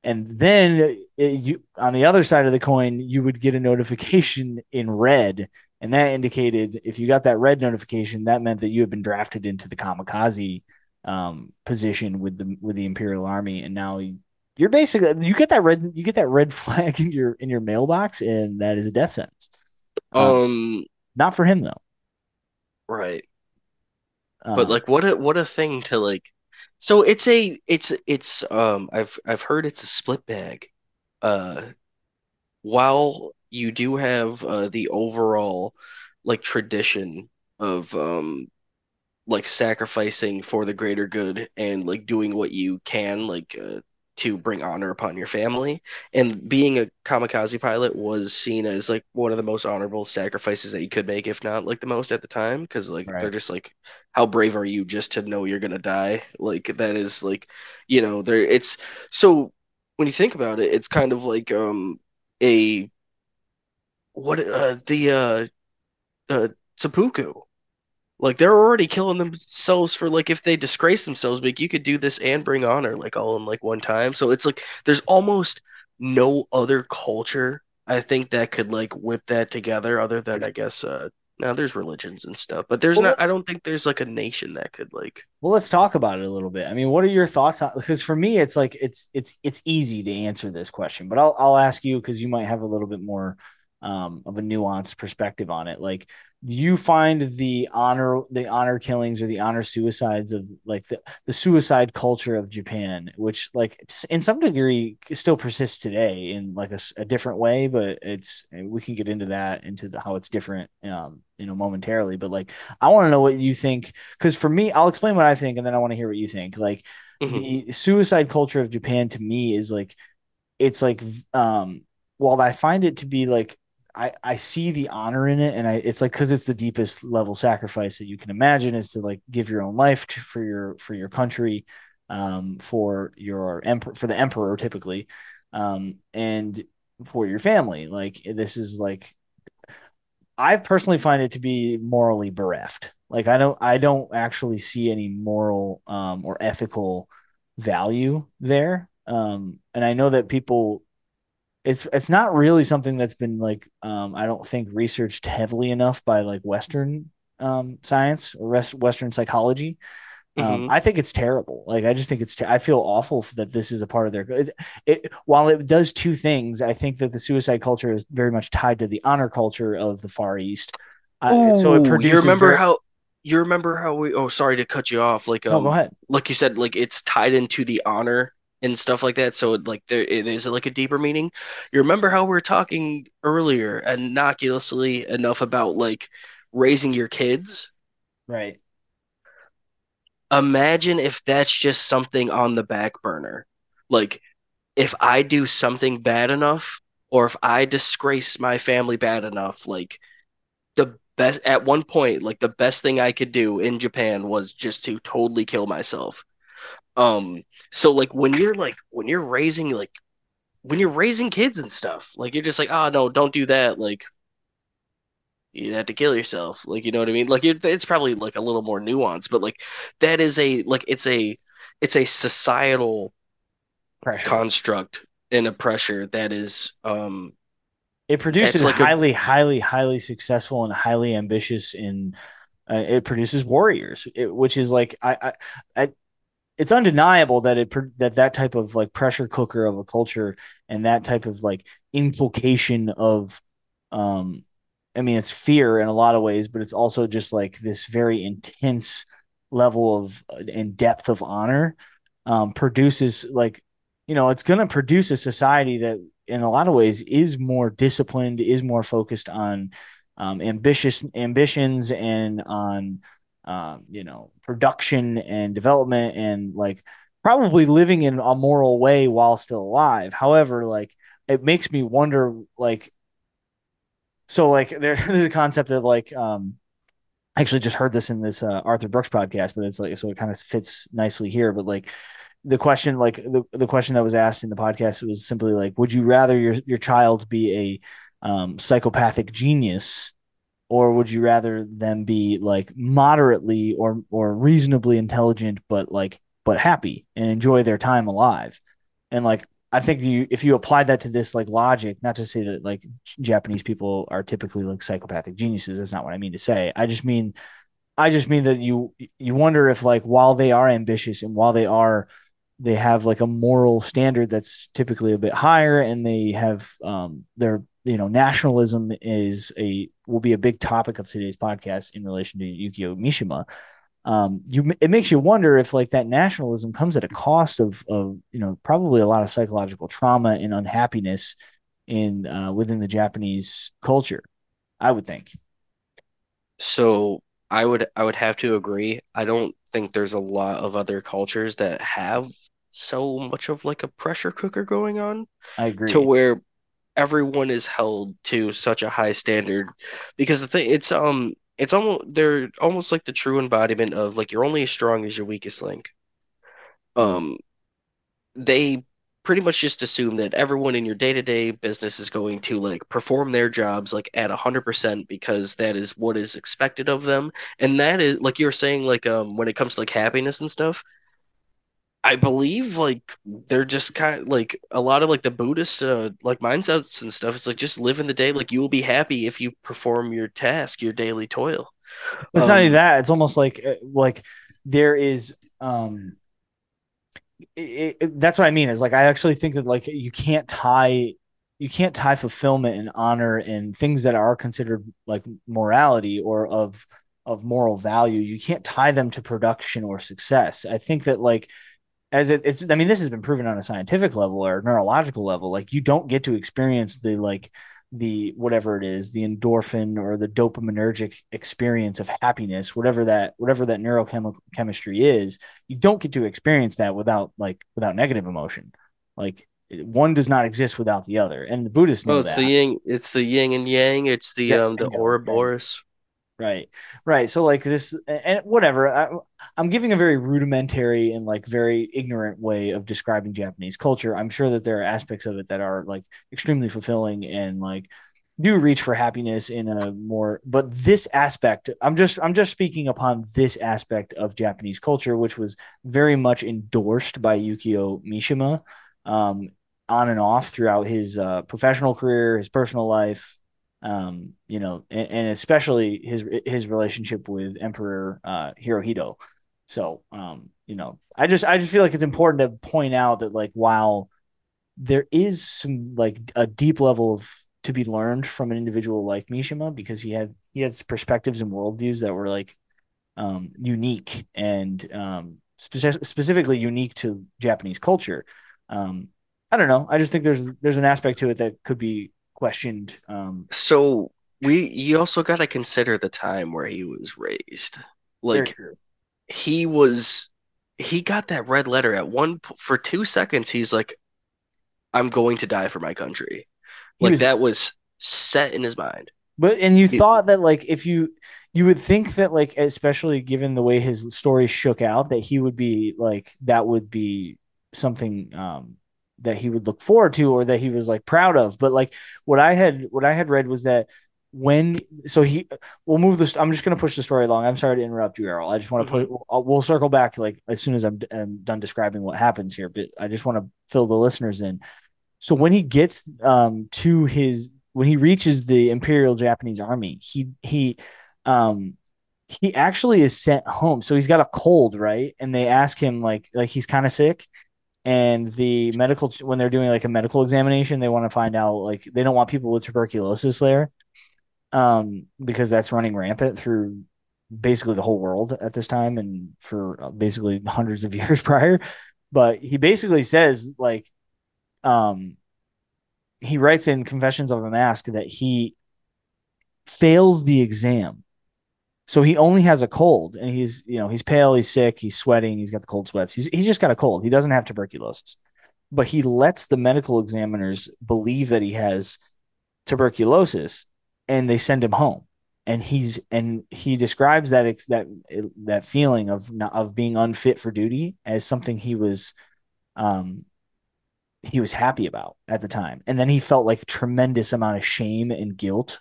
And then it, you on the other side of the coin, you would get a notification in red, and that indicated if you got that red notification, that meant that you had been drafted into the kamikaze um, position with the with the Imperial Army, and now you're basically you get that red you get that red flag in your in your mailbox, and that is a death sentence. Um, um not for him though. Right but uh, like what a what a thing to like so it's a it's it's um I've I've heard it's a split bag. Uh while you do have uh the overall like tradition of um like sacrificing for the greater good and like doing what you can like uh, to bring honor upon your family. And being a kamikaze pilot was seen as like one of the most honorable sacrifices that you could make, if not like the most at the time, because like right. they're just like, how brave are you just to know you're gonna die? Like that is like, you know, there. It's so when you think about it, it's kind of like um a what uh the uh uh seppuku like they're already killing themselves for like if they disgrace themselves, like you could do this and bring honor like all in like one time. So it's like there's almost no other culture I think that could like whip that together other than I guess uh now there's religions and stuff, but there's well, not I don't think there's like a nation that could like Well, let's talk about it a little bit. I mean, what are your thoughts on because for me it's like it's it's it's easy to answer this question, but I'll I'll ask you because you might have a little bit more um, of a nuanced perspective on it. Like, you find the honor, the honor killings or the honor suicides of like the, the suicide culture of Japan, which like in some degree still persists today in like a, a different way, but it's we can get into that into the, how it's different, um, you know, momentarily. But like, I want to know what you think because for me, I'll explain what I think, and then I want to hear what you think. Like, mm-hmm. the suicide culture of Japan to me is like, it's like um while I find it to be like I, I see the honor in it and I it's like because it's the deepest level sacrifice that you can imagine is to like give your own life to, for your for your country um for your emperor for the emperor typically um and for your family. Like this is like I personally find it to be morally bereft. Like I don't I don't actually see any moral um or ethical value there. Um and I know that people it's it's not really something that's been like um, I don't think researched heavily enough by like Western um, science or rest, Western psychology. Um, mm-hmm. I think it's terrible. Like I just think it's. Ter- I feel awful that this is a part of their. It, it, while it does two things, I think that the suicide culture is very much tied to the honor culture of the Far East. Uh, so it produces. You remember very- how you remember how we oh sorry to cut you off like um, no, go ahead like you said like it's tied into the honor and stuff like that. So like there it is like a deeper meaning. You remember how we were talking earlier innocuously enough about like raising your kids? Right. Imagine if that's just something on the back burner. Like if I do something bad enough or if I disgrace my family bad enough, like the best at one point, like the best thing I could do in Japan was just to totally kill myself um, so like when you're like when you're raising like when you're raising kids and stuff, like you're just like, oh no, don't do that. Like you have to kill yourself. Like you know what I mean? Like it, it's probably like a little more nuanced, but like that is a like it's a it's a societal Pressure. construct and a pressure that is um it produces like highly a, highly highly successful and highly ambitious in uh, it produces warriors it, which is like I, I, I it's undeniable that it that that type of like pressure cooker of a culture and that type of like inculcation of um i mean it's fear in a lot of ways but it's also just like this very intense level of and depth of honor um produces like you know it's going to produce a society that in a lot of ways is more disciplined is more focused on um, ambitious ambitions and on um, you know production and development and like probably living in a moral way while still alive. However like it makes me wonder like so like there, there's a concept of like um I actually just heard this in this uh, Arthur Brooks podcast but it's like so it kind of fits nicely here but like the question like the, the question that was asked in the podcast was simply like would you rather your your child be a um, psychopathic genius or would you rather them be like moderately or or reasonably intelligent but like but happy and enjoy their time alive? And like i think you if you apply that to this like logic not to say that like japanese people are typically like psychopathic geniuses that's not what i mean to say. I just mean i just mean that you you wonder if like while they are ambitious and while they are they have like a moral standard that's typically a bit higher and they have um their you know nationalism is a will be a big topic of today's podcast in relation to Yukio Mishima. Um, you it makes you wonder if like that nationalism comes at a cost of of you know probably a lot of psychological trauma and unhappiness in uh, within the Japanese culture. I would think. So I would I would have to agree. I don't think there's a lot of other cultures that have so much of like a pressure cooker going on. I agree. To where everyone is held to such a high standard because the thing it's um it's almost they're almost like the true embodiment of like you're only as strong as your weakest link. Um they pretty much just assume that everyone in your day-to-day business is going to like perform their jobs like at 100% because that is what is expected of them and that is like you're saying like um when it comes to like happiness and stuff I believe like they're just kind of like a lot of like the Buddhist uh, like mindsets and stuff. It's like just live in the day. Like you will be happy if you perform your task, your daily toil. It's um, not only um, that. It's almost like uh, like there is um it, it, that's what I mean is like I actually think that like you can't tie you can't tie fulfillment and honor and things that are considered like morality or of of moral value you can't tie them to production or success i think that like as it, it's i mean this has been proven on a scientific level or neurological level like you don't get to experience the like the whatever it is the endorphin or the dopaminergic experience of happiness whatever that whatever that neurochemistry is you don't get to experience that without like without negative emotion like one does not exist without the other and the buddhists know well, it's that. the yin it's the yin and yang it's the yeah, um the ouroboros Right. Right. So like this and whatever. I, am giving a very rudimentary and like very ignorant way of describing Japanese culture. I'm sure that there are aspects of it that are like extremely fulfilling and like do reach for happiness in a more but this aspect i'm just i'm just speaking upon this aspect of japanese culture which was very much endorsed by yukio mishima um, on and off throughout his uh, professional career his personal life um, you know, and, and, especially his his relationship with Emperor uh, Hirohito. So, um, you know, I just I just feel like it's important to point out that like while there is some like a deep level of to be learned from an individual like Mishima because he had he had perspectives and worldviews that were like um, unique and um, spe- specifically unique to Japanese culture. Um, I don't know. I just think there's there's an aspect to it that could be questioned. Um, so we you also got to consider the time where he was raised. Like he was, he got that red letter at one for two seconds. He's like, "I'm going to die for my country." Like was, that was set in his mind. But and you he, thought that like if you you would think that like especially given the way his story shook out that he would be like that would be something um that he would look forward to or that he was like proud of. But like what I had what I had read was that when so he we'll move this i'm just going to push the story along i'm sorry to interrupt you errol i just want to mm-hmm. put we'll circle back like as soon as I'm, I'm, done describing what happens here but i just want to fill the listeners in So when he gets um, to his when he reaches the Imperial Japanese Army, he he um, he actually is sent home. So he's got a cold, right? And they ask him like like he's kind of sick. And the medical when they're doing like a medical examination, they want to find out like they don't want people with tuberculosis there, um, because that's running rampant through basically the whole world at this time and for uh, basically hundreds of years prior. But he basically says like, um, he writes in Confessions of a Mask that he fails the exam. So he only has a cold and he's, you know, he's pale, he's sick, he's sweating, he's got the cold sweats. He's, he's just got a cold. He doesn't have tuberculosis. But he lets the medical examiners believe that he has tuberculosis and they send him home and he's and he describes that that that feeling of of being unfit for duty as something he was um he was happy about at the time and then he felt like a tremendous amount of shame and guilt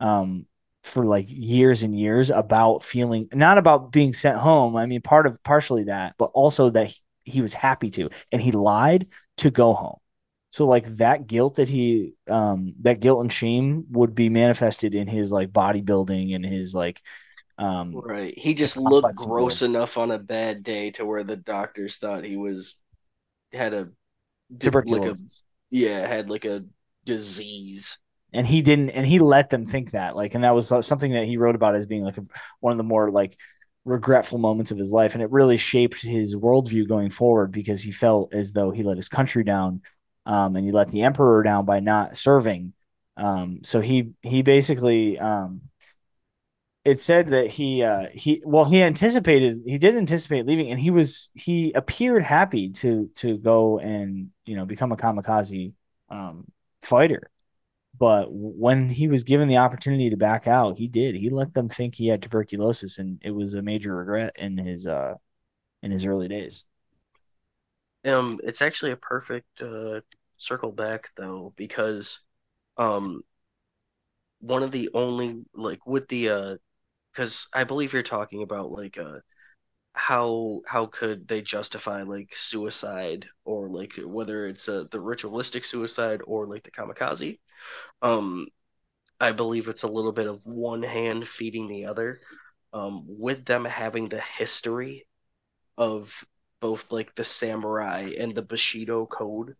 um for like years and years about feeling not about being sent home i mean part of partially that but also that he, he was happy to and he lied to go home so like that guilt that he um that guilt and shame would be manifested in his like bodybuilding and his like um right. He just looked gross enough on a bad day to where the doctors thought he was had a tuberculosis. Like a, yeah, had like a disease. And he didn't and he let them think that. Like and that was something that he wrote about as being like a, one of the more like regretful moments of his life and it really shaped his worldview going forward because he felt as though he let his country down um, and he let the emperor down by not serving. Um, so he he basically um, it said that he uh, he well he anticipated he did anticipate leaving and he was he appeared happy to to go and you know become a kamikaze um, fighter but when he was given the opportunity to back out he did. He let them think he had tuberculosis and it was a major regret in his uh in his early days. Um, it's actually a perfect uh, circle back though because um, one of the only like with the uh, because I believe you're talking about like uh, how how could they justify like suicide or like whether it's uh, the ritualistic suicide or like the kamikaze. Um, I believe it's a little bit of one hand feeding the other. Um, with them having the history of both like the samurai and the Bushido code,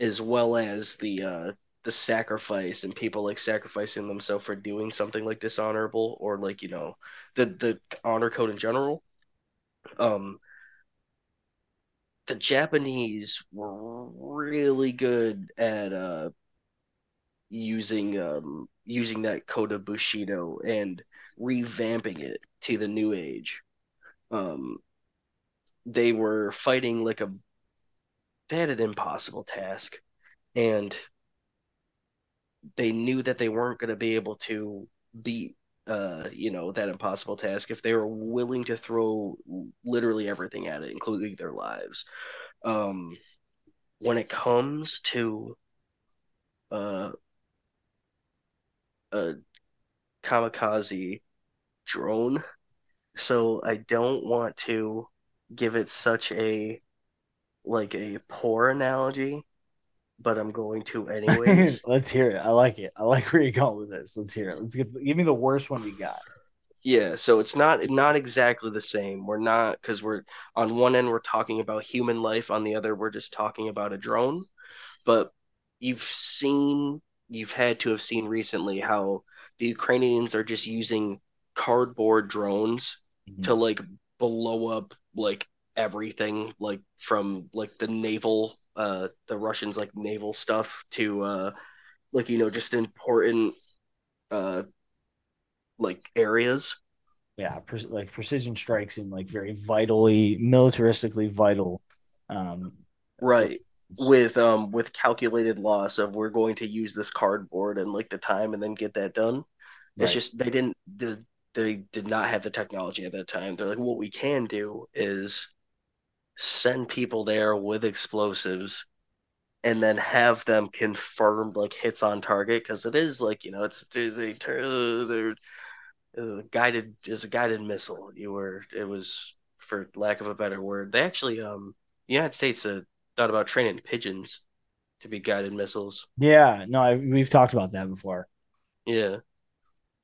as well as the uh, the sacrifice and people like sacrificing themselves for doing something like dishonorable or like you know the the honor code in general. Um, the Japanese were really good at uh, using um, using that code of Bushido and revamping it to the new age. Um, they were fighting like a they had an impossible task and they knew that they weren't going to be able to beat uh you know that impossible task if they were willing to throw literally everything at it including their lives. Um when it comes to uh a kamikaze drone so i don't want to give it such a like a poor analogy, but I'm going to anyways. Let's hear it. I like it. I like where you're going with this. Let's hear it. Let's get give me the worst one we got. Yeah, so it's not not exactly the same. We're not because we're on one end we're talking about human life, on the other we're just talking about a drone. But you've seen, you've had to have seen recently how the Ukrainians are just using cardboard drones mm-hmm. to like blow up like everything, like from like the naval, uh, the Russians like naval stuff to uh, like you know just important, uh, like areas. Yeah, pre- like precision strikes in like very vitally militaristically vital. Um, right with um with calculated loss of we're going to use this cardboard and like the time and then get that done. Right. It's just they didn't the they did not have the technology at that time. They're like, what we can do is send people there with explosives and then have them confirmed like hits on target because it is like you know it's they they're uh, guided is a guided missile you were it was for lack of a better word they actually um the united states uh, thought about training pigeons to be guided missiles. Yeah, no, I, we've talked about that before. Yeah.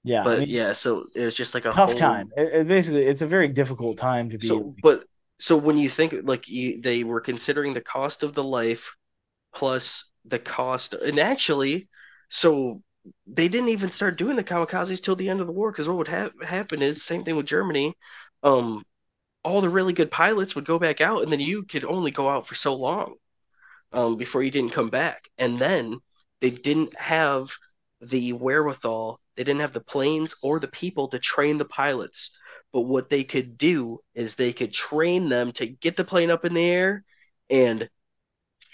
Yeah, but I mean, yeah, so it was just like a tough whole... time. It, it basically, it's a very difficult time to be. So, but so when you think like you, they were considering the cost of the life plus the cost, and actually, so they didn't even start doing the kamikazes till the end of the war because what would ha- happen is same thing with Germany. Um, all the really good pilots would go back out, and then you could only go out for so long um, before you didn't come back, and then they didn't have the wherewithal they didn't have the planes or the people to train the pilots. But what they could do is they could train them to get the plane up in the air and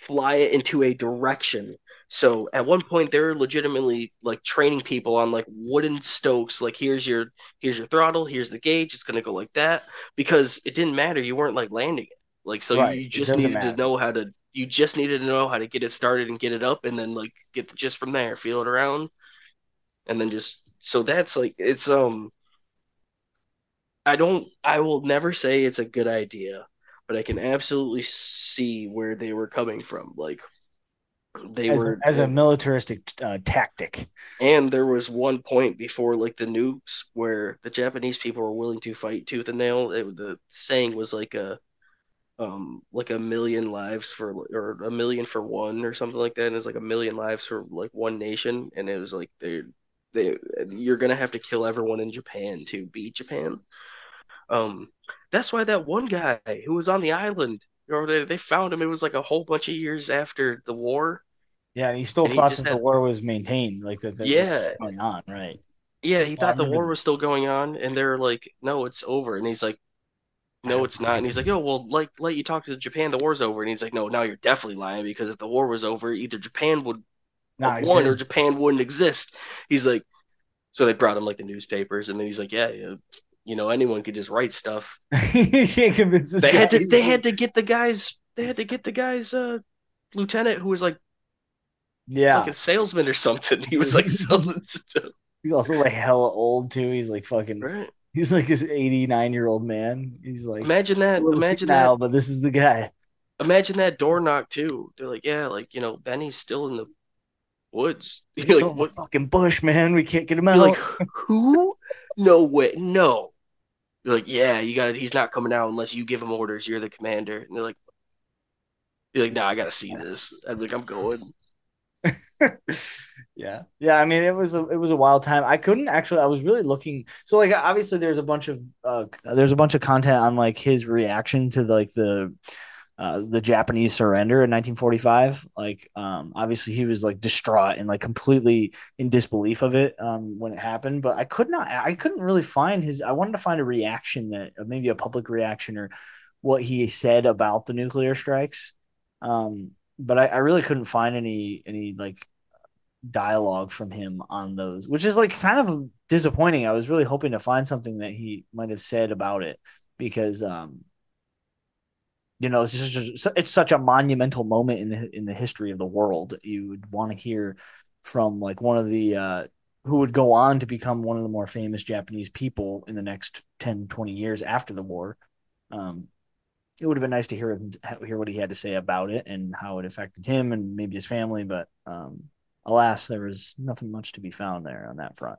fly it into a direction. So at one point they're legitimately like training people on like wooden stokes like here's your here's your throttle, here's the gauge, it's going to go like that because it didn't matter you weren't like landing it. Like so right. you just needed matter. to know how to you just needed to know how to get it started and get it up and then like get the just from there, feel it around and then just so that's like it's um I don't I will never say it's a good idea, but I can absolutely see where they were coming from. Like they as, were as a militaristic uh, tactic. And there was one point before like the nukes where the Japanese people were willing to fight tooth and nail. It, the saying was like a um like a million lives for or a million for one or something like that. And it's like a million lives for like one nation, and it was like they they you're gonna have to kill everyone in Japan to beat Japan. Um, that's why that one guy who was on the island, or they, they found him. It was like a whole bunch of years after the war. Yeah, and he still and thought he that had, the war was maintained, like that. yeah, going on, right? Yeah, he thought the war was still going on, and they're like, "No, it's over." And he's like, "No, it's not." And he's like, "Oh, well, like, let you talk to Japan. The war's over." And he's like, "No, now you're definitely lying because if the war was over, either Japan would not one or Japan wouldn't exist. He's like, so they brought him like the newspapers, and then he's like, yeah, you know, anyone could just write stuff. you can't convince this. They had to. They had to get the guys. They had to get the guys. Uh, lieutenant who was like, yeah, like a salesman or something. He was like selling stuff. He's also like hella old too. He's like fucking. Right. He's like this 89 year old man. He's like imagine that. Imagine that. But this is the guy. Imagine that door knock too. They're like, yeah, like you know, Benny's still in the woods. He's like, what fucking bush, man? We can't get him out. Like, who? no way, no. You're like, yeah, you got. He's not coming out unless you give him orders. You're the commander. And they're like, you're like, nah, I gotta see this. I'm like, I'm going. yeah, yeah. I mean, it was a it was a wild time. I couldn't actually. I was really looking. So like, obviously, there's a bunch of uh, there's a bunch of content on like his reaction to like the uh, the Japanese surrender in 1945. Like, um, obviously, he was like distraught and like completely in disbelief of it um, when it happened. But I could not, I couldn't really find his. I wanted to find a reaction that maybe a public reaction or what he said about the nuclear strikes. Um, but I, I really couldn't find any any like dialogue from him on those, which is like kind of disappointing. I was really hoping to find something that he might have said about it because um you know, it's just it's such a monumental moment in the in the history of the world. You would want to hear from like one of the uh, who would go on to become one of the more famous Japanese people in the next 10, 20 years after the war. Um, it would have been nice to hear him hear what he had to say about it and how it affected him and maybe his family, but um, alas, there was nothing much to be found there on that front.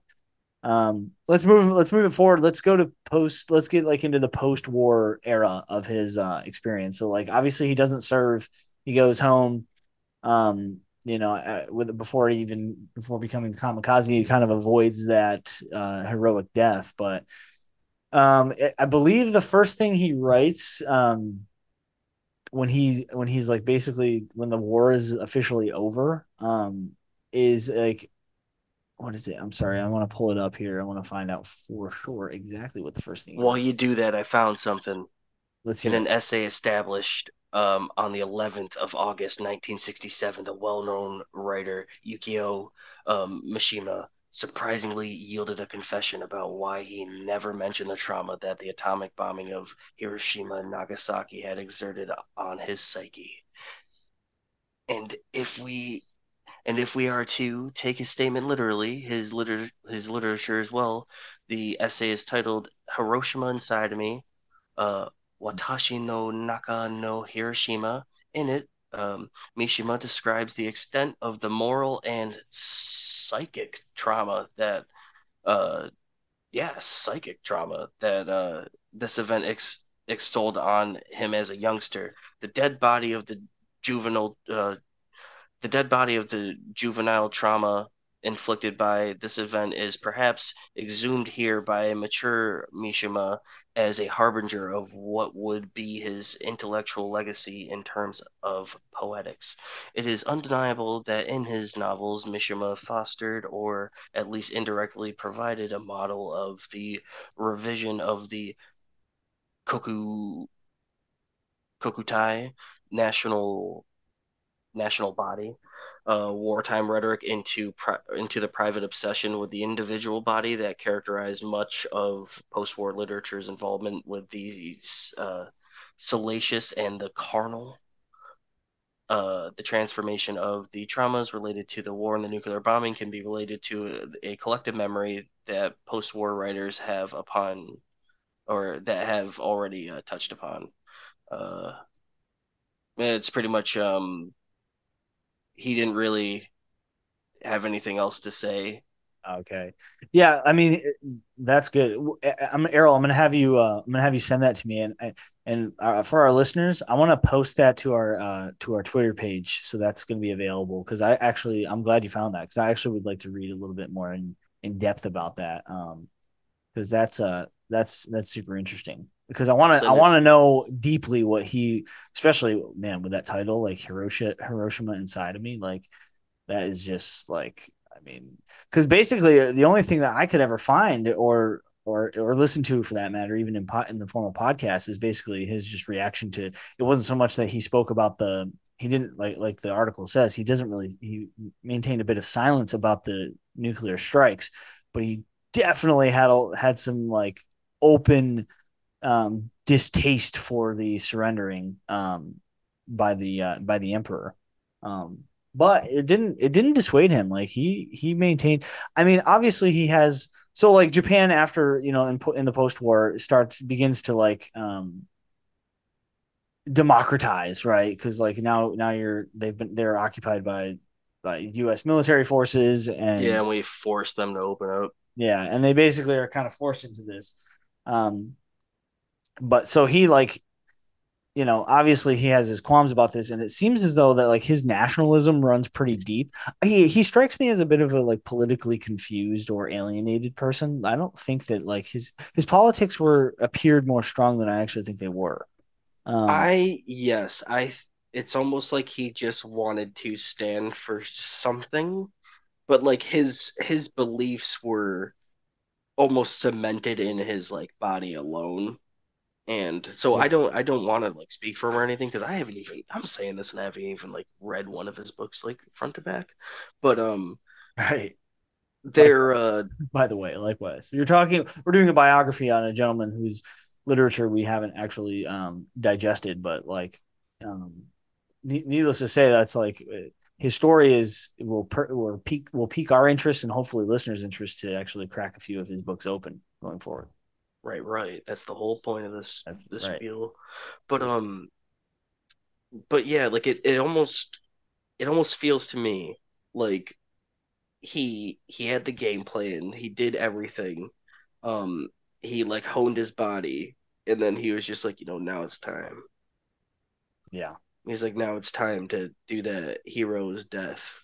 Um, let's move. Let's move it forward. Let's go to post. Let's get like into the post-war era of his uh, experience. So, like, obviously, he doesn't serve. He goes home. Um, you know, uh, with before even before becoming kamikaze, he kind of avoids that uh, heroic death. But um, I believe the first thing he writes um, when he when he's like basically when the war is officially over um, is like what is it? I'm sorry. I want to pull it up here. I want to find out for sure exactly what the first thing. While you do that, I found something. Let's in an essay established um, on the 11th of August, 1967. The well-known writer Yukio um, Mishima surprisingly yielded a confession about why he never mentioned the trauma that the atomic bombing of Hiroshima and Nagasaki had exerted on his psyche. And if we and if we are to take his statement literally, his liter- his literature as well, the essay is titled Hiroshima Inside of Me, uh, Watashi no Naka no Hiroshima. In it, um, Mishima describes the extent of the moral and psychic trauma that, uh, yeah, psychic trauma that uh, this event ex- extolled on him as a youngster. The dead body of the juvenile, uh, the dead body of the juvenile trauma inflicted by this event is perhaps exhumed here by a mature Mishima as a harbinger of what would be his intellectual legacy in terms of poetics. It is undeniable that in his novels, Mishima fostered or at least indirectly provided a model of the revision of the Koku Kokutai national national body uh, wartime rhetoric into pri- into the private obsession with the individual body that characterized much of post-war literature's involvement with these uh, salacious and the carnal. Uh, the transformation of the traumas related to the war and the nuclear bombing can be related to a collective memory that post-war writers have upon, or that have already uh, touched upon. Uh, it's pretty much um, he didn't really have anything else to say. Okay. Yeah, I mean that's good. I'm Errol. I'm gonna have you. Uh, I'm gonna have you send that to me, and and uh, for our listeners, I want to post that to our uh, to our Twitter page, so that's gonna be available. Because I actually, I'm glad you found that, because I actually would like to read a little bit more in in depth about that. Um, because that's uh that's that's super interesting because I want to I want to know deeply what he, especially man with that title like Hiroshima Hiroshima inside of me, like that is just like I mean, because basically uh, the only thing that I could ever find or or or listen to for that matter, even in pot in the form of podcast, is basically his just reaction to. It wasn't so much that he spoke about the he didn't like like the article says he doesn't really he maintained a bit of silence about the nuclear strikes, but he definitely had had some like open um, distaste for the surrendering um, by the uh, by the emperor. Um, but it didn't it didn't dissuade him. Like he he maintained. I mean, obviously he has. So like Japan after you know in in the post war starts begins to like um, democratize, right? Because like now now you're they've been they're occupied by by U.S. military forces and yeah, and we force them to open up. Yeah, and they basically are kind of forced into this. Um, but so he like you know obviously he has his qualms about this and it seems as though that like his nationalism runs pretty deep. He he strikes me as a bit of a like politically confused or alienated person. I don't think that like his his politics were appeared more strong than i actually think they were. Um, i yes i it's almost like he just wanted to stand for something but like his his beliefs were almost cemented in his like body alone and so. I don't I don't want to like speak for him or anything because I haven't even I'm saying this and I haven't even like read one of his books like front to back. But um right. They're uh by the way, likewise. You're talking we're doing a biography on a gentleman whose literature we haven't actually um digested, but like um needless to say that's like his story is will per, will peak will pique our interest and hopefully listeners' interest to actually crack a few of his books open going forward. Right, right. That's the whole point of this That's this right. spiel. But um but yeah, like it it almost it almost feels to me like he he had the game plan, he did everything. Um he like honed his body and then he was just like, you know, now it's time. Yeah. He's like, now it's time to do the hero's death.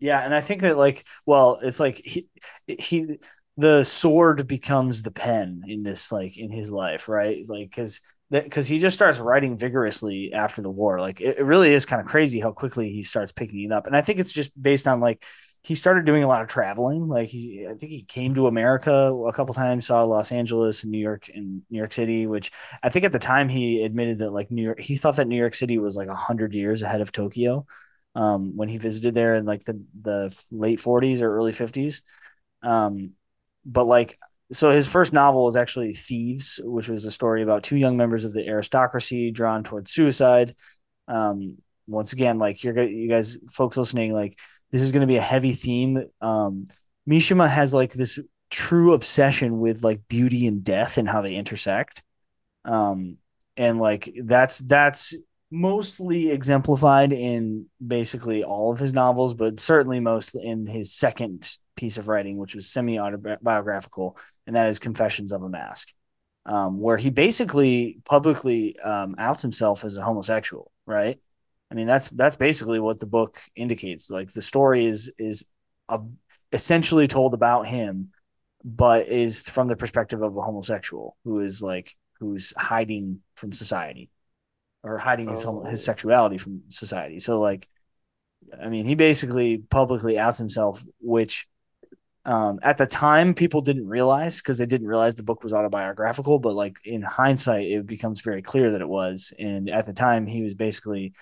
Yeah, and I think that like, well, it's like he he the sword becomes the pen in this like in his life right? Like because because he just starts writing vigorously after the war. Like it, it really is kind of crazy how quickly he starts picking it up. And i think it's just based on like he started doing a lot of traveling. Like he i think he came to america a couple times saw los angeles and new york and new york city which i think at the time he admitted that like new york he thought that new york city was like 100 years ahead of tokyo um, when he visited there in like the the late 40s or early 50s um, but like so his first novel was actually Thieves, which was a story about two young members of the aristocracy drawn towards suicide. Um, once again, like you're you guys folks listening, like this is going to be a heavy theme. Um, Mishima has like this true obsession with like beauty and death and how they intersect. Um, and like that's that's mostly exemplified in basically all of his novels, but certainly most in his second piece of writing, which was semi autobiographical, and that is Confessions of a Mask, um, where he basically publicly um, outs himself as a homosexual. Right? I mean, that's that's basically what the book indicates. Like the story is is a, essentially told about him, but is from the perspective of a homosexual who is like who's hiding from society or hiding his oh. his sexuality from society. So like, I mean, he basically publicly outs himself, which um, at the time people didn't realize because they didn't realize the book was autobiographical. But like in hindsight, it becomes very clear that it was. And at the time, he was basically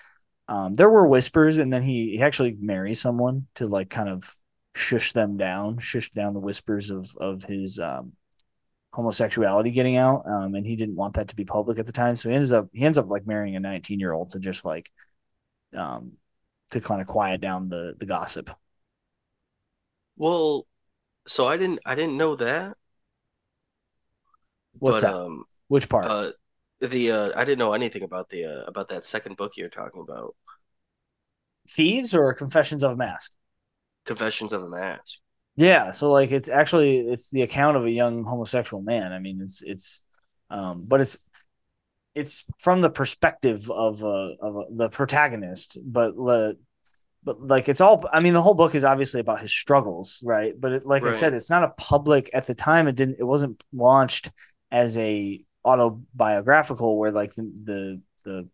um, there were whispers, and then he, he actually marries someone to like kind of shush them down, shush down the whispers of of his um, homosexuality getting out, um, and he didn't want that to be public at the time. So he ends up he ends up like marrying a 19 year old to just like um to kind of quiet down the the gossip. Well, so I didn't I didn't know that. What's but, that? Um, Which part? Uh, the uh, I didn't know anything about the uh, about that second book you're talking about. Thieves or Confessions of a Mask? Confessions of a Mask. Yeah, so like it's actually it's the account of a young homosexual man. I mean, it's it's, um, but it's it's from the perspective of uh, of uh, the protagonist, but uh, but like it's all. I mean, the whole book is obviously about his struggles, right? But it, like right. I said, it's not a public at the time. It didn't. It wasn't launched as a autobiographical where like the the, the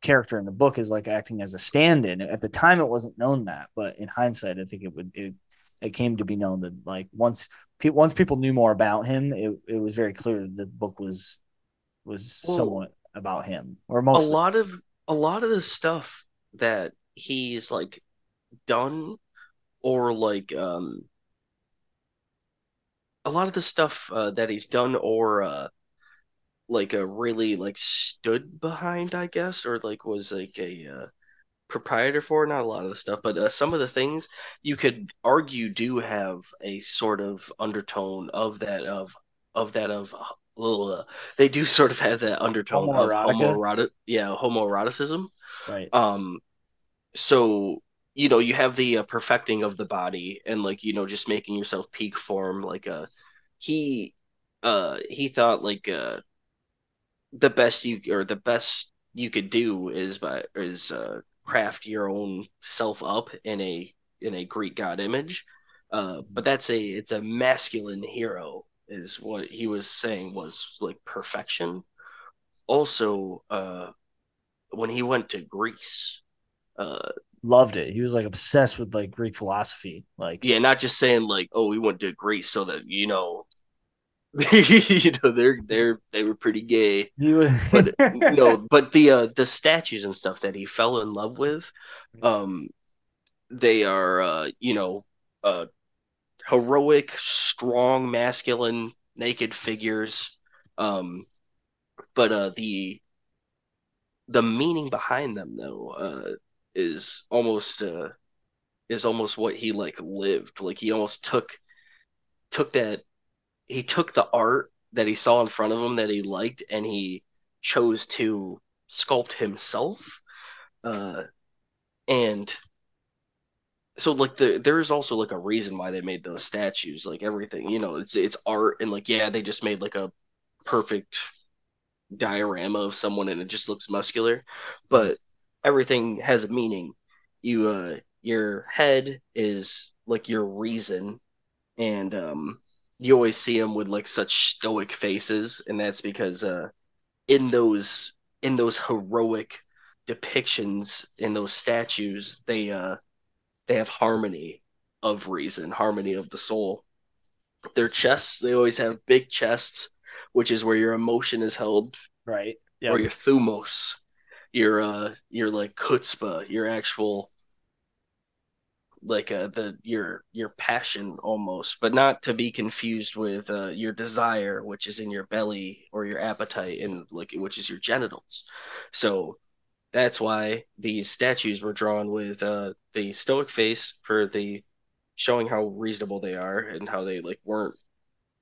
character in the book is like acting as a stand-in. At the time, it wasn't known that, but in hindsight, I think it would it it came to be known that like once once people knew more about him, it, it was very clear that the book was was well, somewhat about him or most a lot of a lot of the stuff that he's like done or like um a lot of the stuff uh, that he's done or uh like a really like stood behind i guess or like was like a uh, proprietor for, not a lot of the stuff, but uh, some of the things you could argue do have a sort of undertone of that of of that of uh, they do sort of have that undertone of homoerotic, yeah, homoeroticism. Right. Um. So you know you have the uh, perfecting of the body and like you know just making yourself peak form. Like uh, he uh he thought like uh the best you or the best you could do is by is uh craft your own self up in a in a Greek god image. Uh, but that's a it's a masculine hero is what he was saying was like perfection. Also, uh, when he went to Greece, uh, loved it. He was like obsessed with like Greek philosophy. Like yeah, not just saying like oh we went to Greece so that you know you know they're they're they were pretty gay. But no but the uh the statues and stuff that he fell in love with um they are uh you know uh heroic strong masculine naked figures. Um but uh the the meaning behind them though uh is almost uh is almost what he like lived. Like he almost took took that he took the art that he saw in front of him that he liked and he chose to sculpt himself. Uh and so like the there's also like a reason why they made those statues like everything you know it's it's art and like yeah they just made like a perfect diorama of someone and it just looks muscular but everything has a meaning. You uh your head is like your reason and um you always see them with like such stoic faces, and that's because uh, in those in those heroic depictions in those statues, they uh, they have harmony of reason, harmony of the soul. Their chests, they always have big chests, which is where your emotion is held, right? Yeah. Or your thumos, your uh, your like chutzpah, your actual like uh, the your your passion almost, but not to be confused with uh, your desire, which is in your belly, or your appetite, and like which is your genitals. So that's why these statues were drawn with uh, the stoic face for the showing how reasonable they are and how they like weren't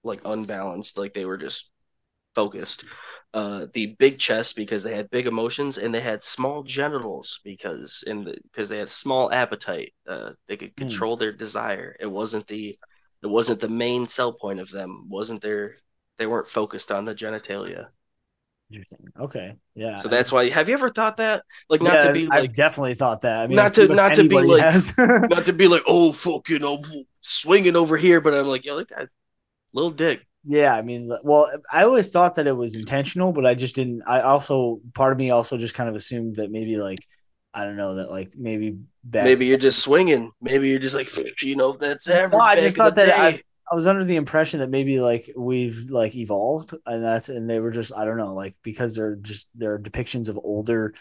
like unbalanced, like they were just focused. Uh, the big chest because they had big emotions, and they had small genitals because in the because they had small appetite. Uh, they could hmm. control mm. their desire. It wasn't the it wasn't the main sell point of them. wasn't their they weren't focused on the genitalia. Okay. Yeah. So that's why. Have you ever thought that? Like, not yeah, to be like. I've definitely thought that. I mean, not to not to be like, not to be like, oh fuck, you know, swinging over here. But I'm like, yo, look that little dick. Yeah, I mean, well, I always thought that it was intentional, but I just didn't. I also part of me also just kind of assumed that maybe like I don't know that like maybe maybe you're just swinging. Maybe you're just like you know that's average. Well, I just thought that I, I was under the impression that maybe like we've like evolved and that's and they were just I don't know like because they're just they're depictions of older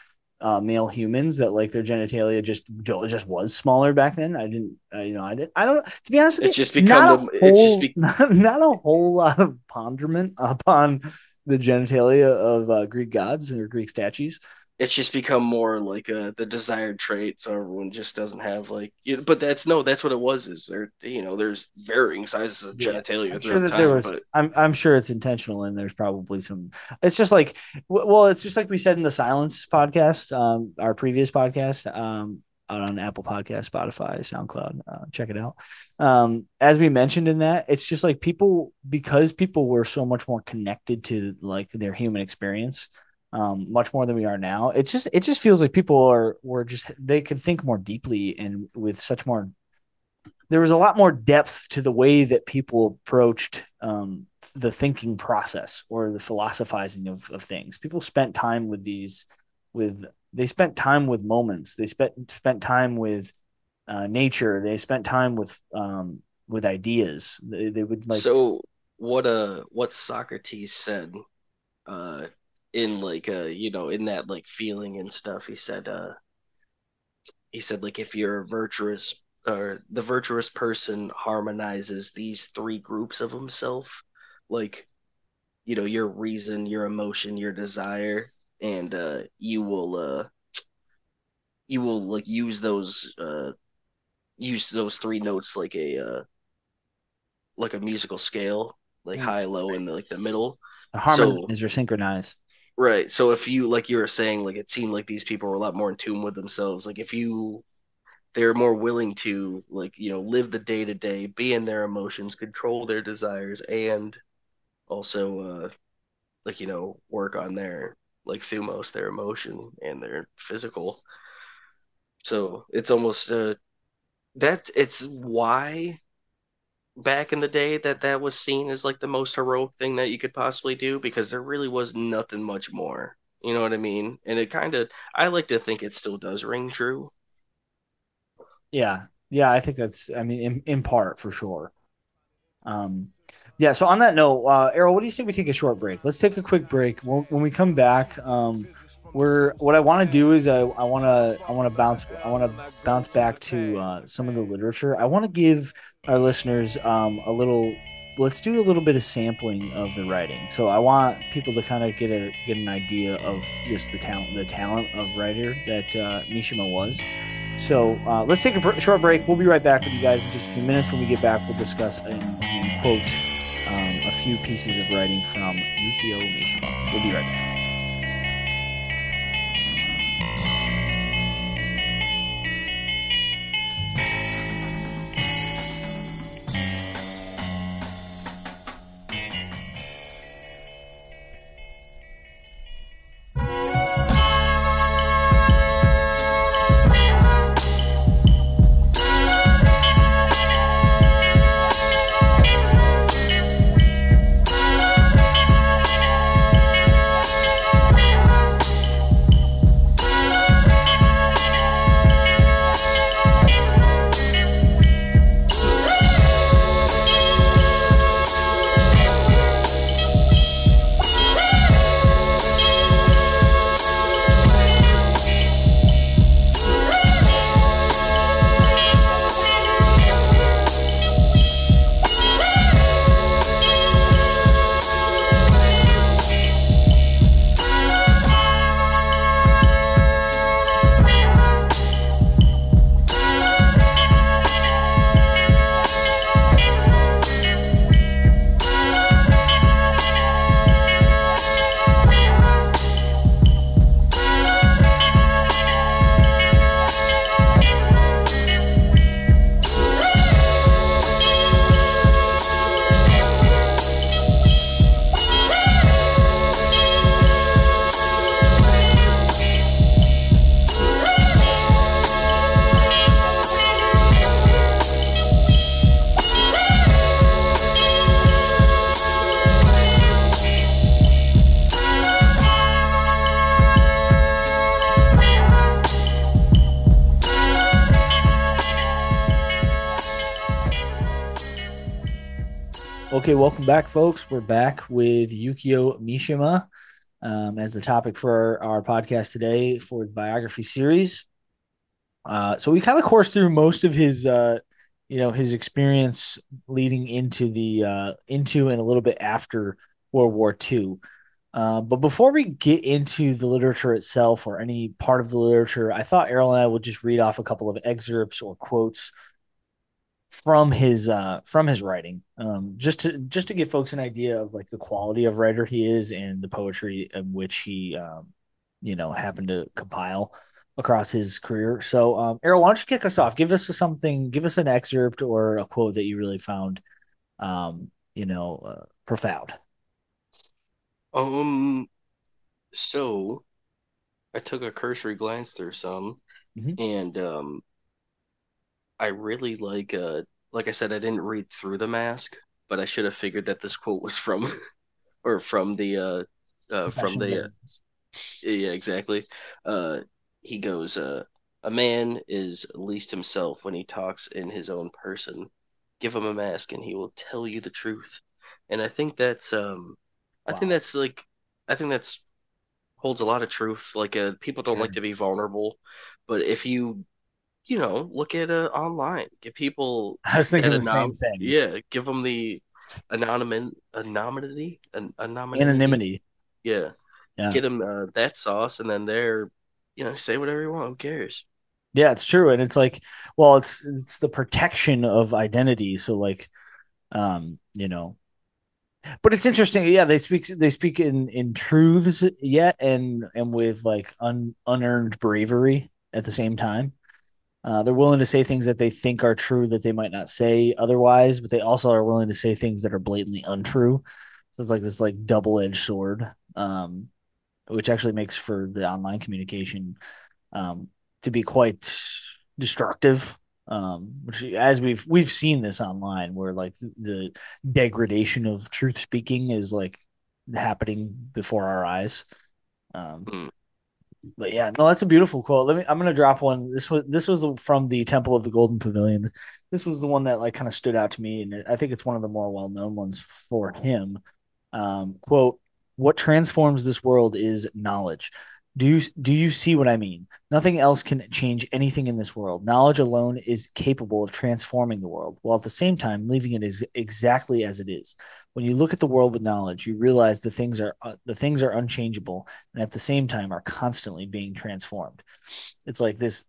uh, male humans that like their genitalia just just was smaller back then. I didn't, uh, you know, I didn't. I don't. To be honest with it's just become. A, it's just be- not, not, a whole lot of ponderment upon the genitalia of uh, Greek gods or Greek statues it's just become more like uh, the desired trait so everyone just doesn't have like you know, but that's no that's what it was is there you know there's varying sizes of genitalia yeah, I'm sure that time, there was but... I'm, I'm sure it's intentional and there's probably some it's just like well it's just like we said in the silence podcast um our previous podcast um out on Apple Podcast, Spotify, SoundCloud. Uh, check it out. Um, as we mentioned in that, it's just like people because people were so much more connected to like their human experience um, much more than we are now. It's just it just feels like people are were just they could think more deeply and with such more. There was a lot more depth to the way that people approached um, the thinking process or the philosophizing of, of things. People spent time with these with they spent time with moments. They spent spent time with uh, nature. They spent time with um, with ideas. They, they would like so what uh what Socrates said uh in like uh you know in that like feeling and stuff he said uh he said like if you're a virtuous or the virtuous person harmonizes these three groups of himself like you know your reason your emotion your desire and uh you will uh you will like use those uh use those three notes like a uh like a musical scale like mm. high low and like the middle harmonize so, or synchronize Right. So if you like you were saying, like it seemed like these people were a lot more in tune with themselves. Like if you they're more willing to like, you know, live the day to day, be in their emotions, control their desires, and also uh like, you know, work on their like thumos, their emotion and their physical. So it's almost uh that it's why back in the day that that was seen as like the most heroic thing that you could possibly do because there really was nothing much more. You know what I mean? And it kind of, I like to think it still does ring true. Yeah. Yeah. I think that's, I mean, in, in part for sure. Um, yeah. So on that note, uh, Errol, what do you say we take a short break? Let's take a quick break. When, when we come back, um, we're what I want to do is I I want to I want to bounce I want to bounce back to uh, some of the literature. I want to give our listeners um, a little. Let's do a little bit of sampling of the writing. So I want people to kind of get a get an idea of just the talent the talent of writer that uh, Mishima was. So uh, let's take a short break. We'll be right back with you guys in just a few minutes. When we get back, we'll discuss and, and quote um, a few pieces of writing from Yukio Mishima. We'll be right back. Welcome back, folks. We're back with Yukio Mishima um, as the topic for our, our, podcast today for the biography series. Uh, so we kind of coursed through most of his, uh, you know, his experience leading into the uh, into and a little bit after World War II. Uh, but before we get into the literature itself or any part of the literature, I thought Errol and I would just read off a couple of excerpts or quotes from his uh from his writing um just to just to give folks an idea of like the quality of writer he is and the poetry in which he um you know happened to compile across his career. So um Errol why don't you kick us off? Give us something give us an excerpt or a quote that you really found um you know uh, profound. Um so I took a cursory glance through some mm-hmm. and um I really like uh like I said I didn't read through the mask, but I should have figured that this quote was from or from the uh, uh from the uh, yeah exactly. Uh he goes uh a man is least himself when he talks in his own person. Give him a mask and he will tell you the truth. And I think that's um I think that's like I think that's holds a lot of truth. Like uh, people don't sure. like to be vulnerable, but if you you know, look at uh, online. Give people. I was thinking the same thing. Yeah, give them the anonymity, anonymity, anonymity. Anonymity. Yeah. yeah. Get them uh, that sauce, and then they're, you know, say whatever you want. Who cares? Yeah, it's true, and it's like, well, it's it's the protection of identity. So, like, um, you know, but it's interesting. Yeah, they speak they speak in in truths yet, and and with like un, unearned bravery at the same time. Uh, they're willing to say things that they think are true that they might not say otherwise, but they also are willing to say things that are blatantly untrue. So it's like this like double edged sword, um, which actually makes for the online communication um, to be quite destructive. Um, which as we've we've seen this online, where like the degradation of truth speaking is like happening before our eyes. Um, mm but yeah, no, that's a beautiful quote. Let me. I'm gonna drop one. This was this was from the Temple of the Golden Pavilion. This was the one that like kind of stood out to me, and I think it's one of the more well known ones for him. Um, quote: "What transforms this world is knowledge. Do you do you see what I mean? Nothing else can change anything in this world. Knowledge alone is capable of transforming the world, while at the same time leaving it as exactly as it is. When you look at the world with knowledge, you realize the things are uh, the things are unchangeable, and at the same time are constantly being transformed. It's like this.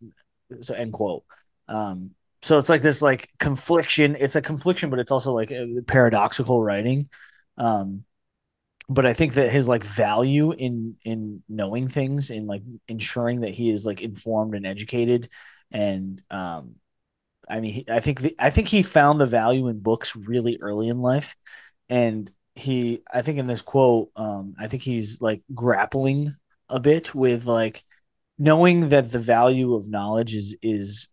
So end quote. Um, so it's like this like confliction. It's a confliction, but it's also like paradoxical writing. Um, but I think that his like value in in knowing things and like ensuring that he is like informed and educated and um I mean I think the, I think he found the value in books really early in life. And he I think in this quote um I think he's like grappling a bit with like knowing that the value of knowledge is is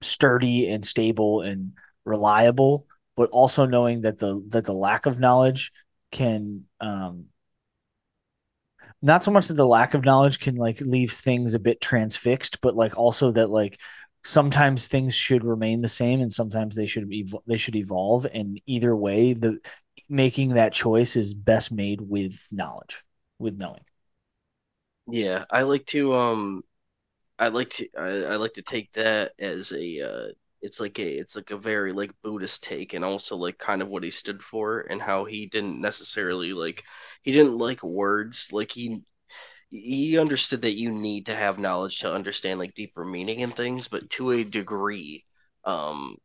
sturdy and stable and reliable but also knowing that the that the lack of knowledge can um not so much that the lack of knowledge can like leaves things a bit transfixed but like also that like sometimes things should remain the same and sometimes they should be they should evolve. And either way the making that choice is best made with knowledge with knowing. Yeah i like to um i like to i, I like to take that as a uh it's like a it's like a very like Buddhist take and also like kind of what he stood for and how he didn't necessarily like he didn't like words like he he understood that you need to have knowledge to understand like deeper meaning in things but to a degree um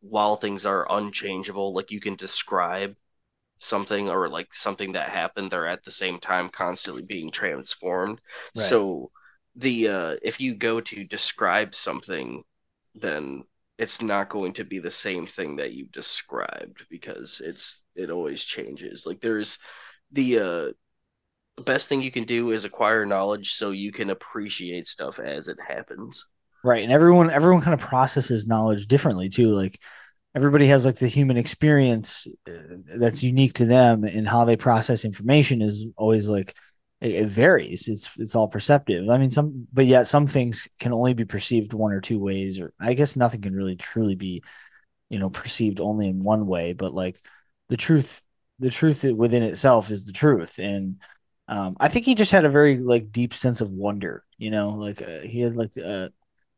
while things are unchangeable like you can describe something or like something that happened they're at the same time constantly being transformed right. so the uh if you go to describe something then it's not going to be the same thing that you described because it's it always changes. Like there's the uh best thing you can do is acquire knowledge so you can appreciate stuff as it happens. Right. And everyone everyone kind of processes knowledge differently too. Like everybody has like the human experience uh, that's unique to them and how they process information is always like it, it, varies. It's it's all perceptive. I mean, some, but yet some things can only be perceived one or two ways, or I guess nothing can really truly be, you know, perceived only in one way. But like, the truth the truth within itself is the truth and um, I think he just had a very like deep sense of wonder, you know, like uh, he had like uh,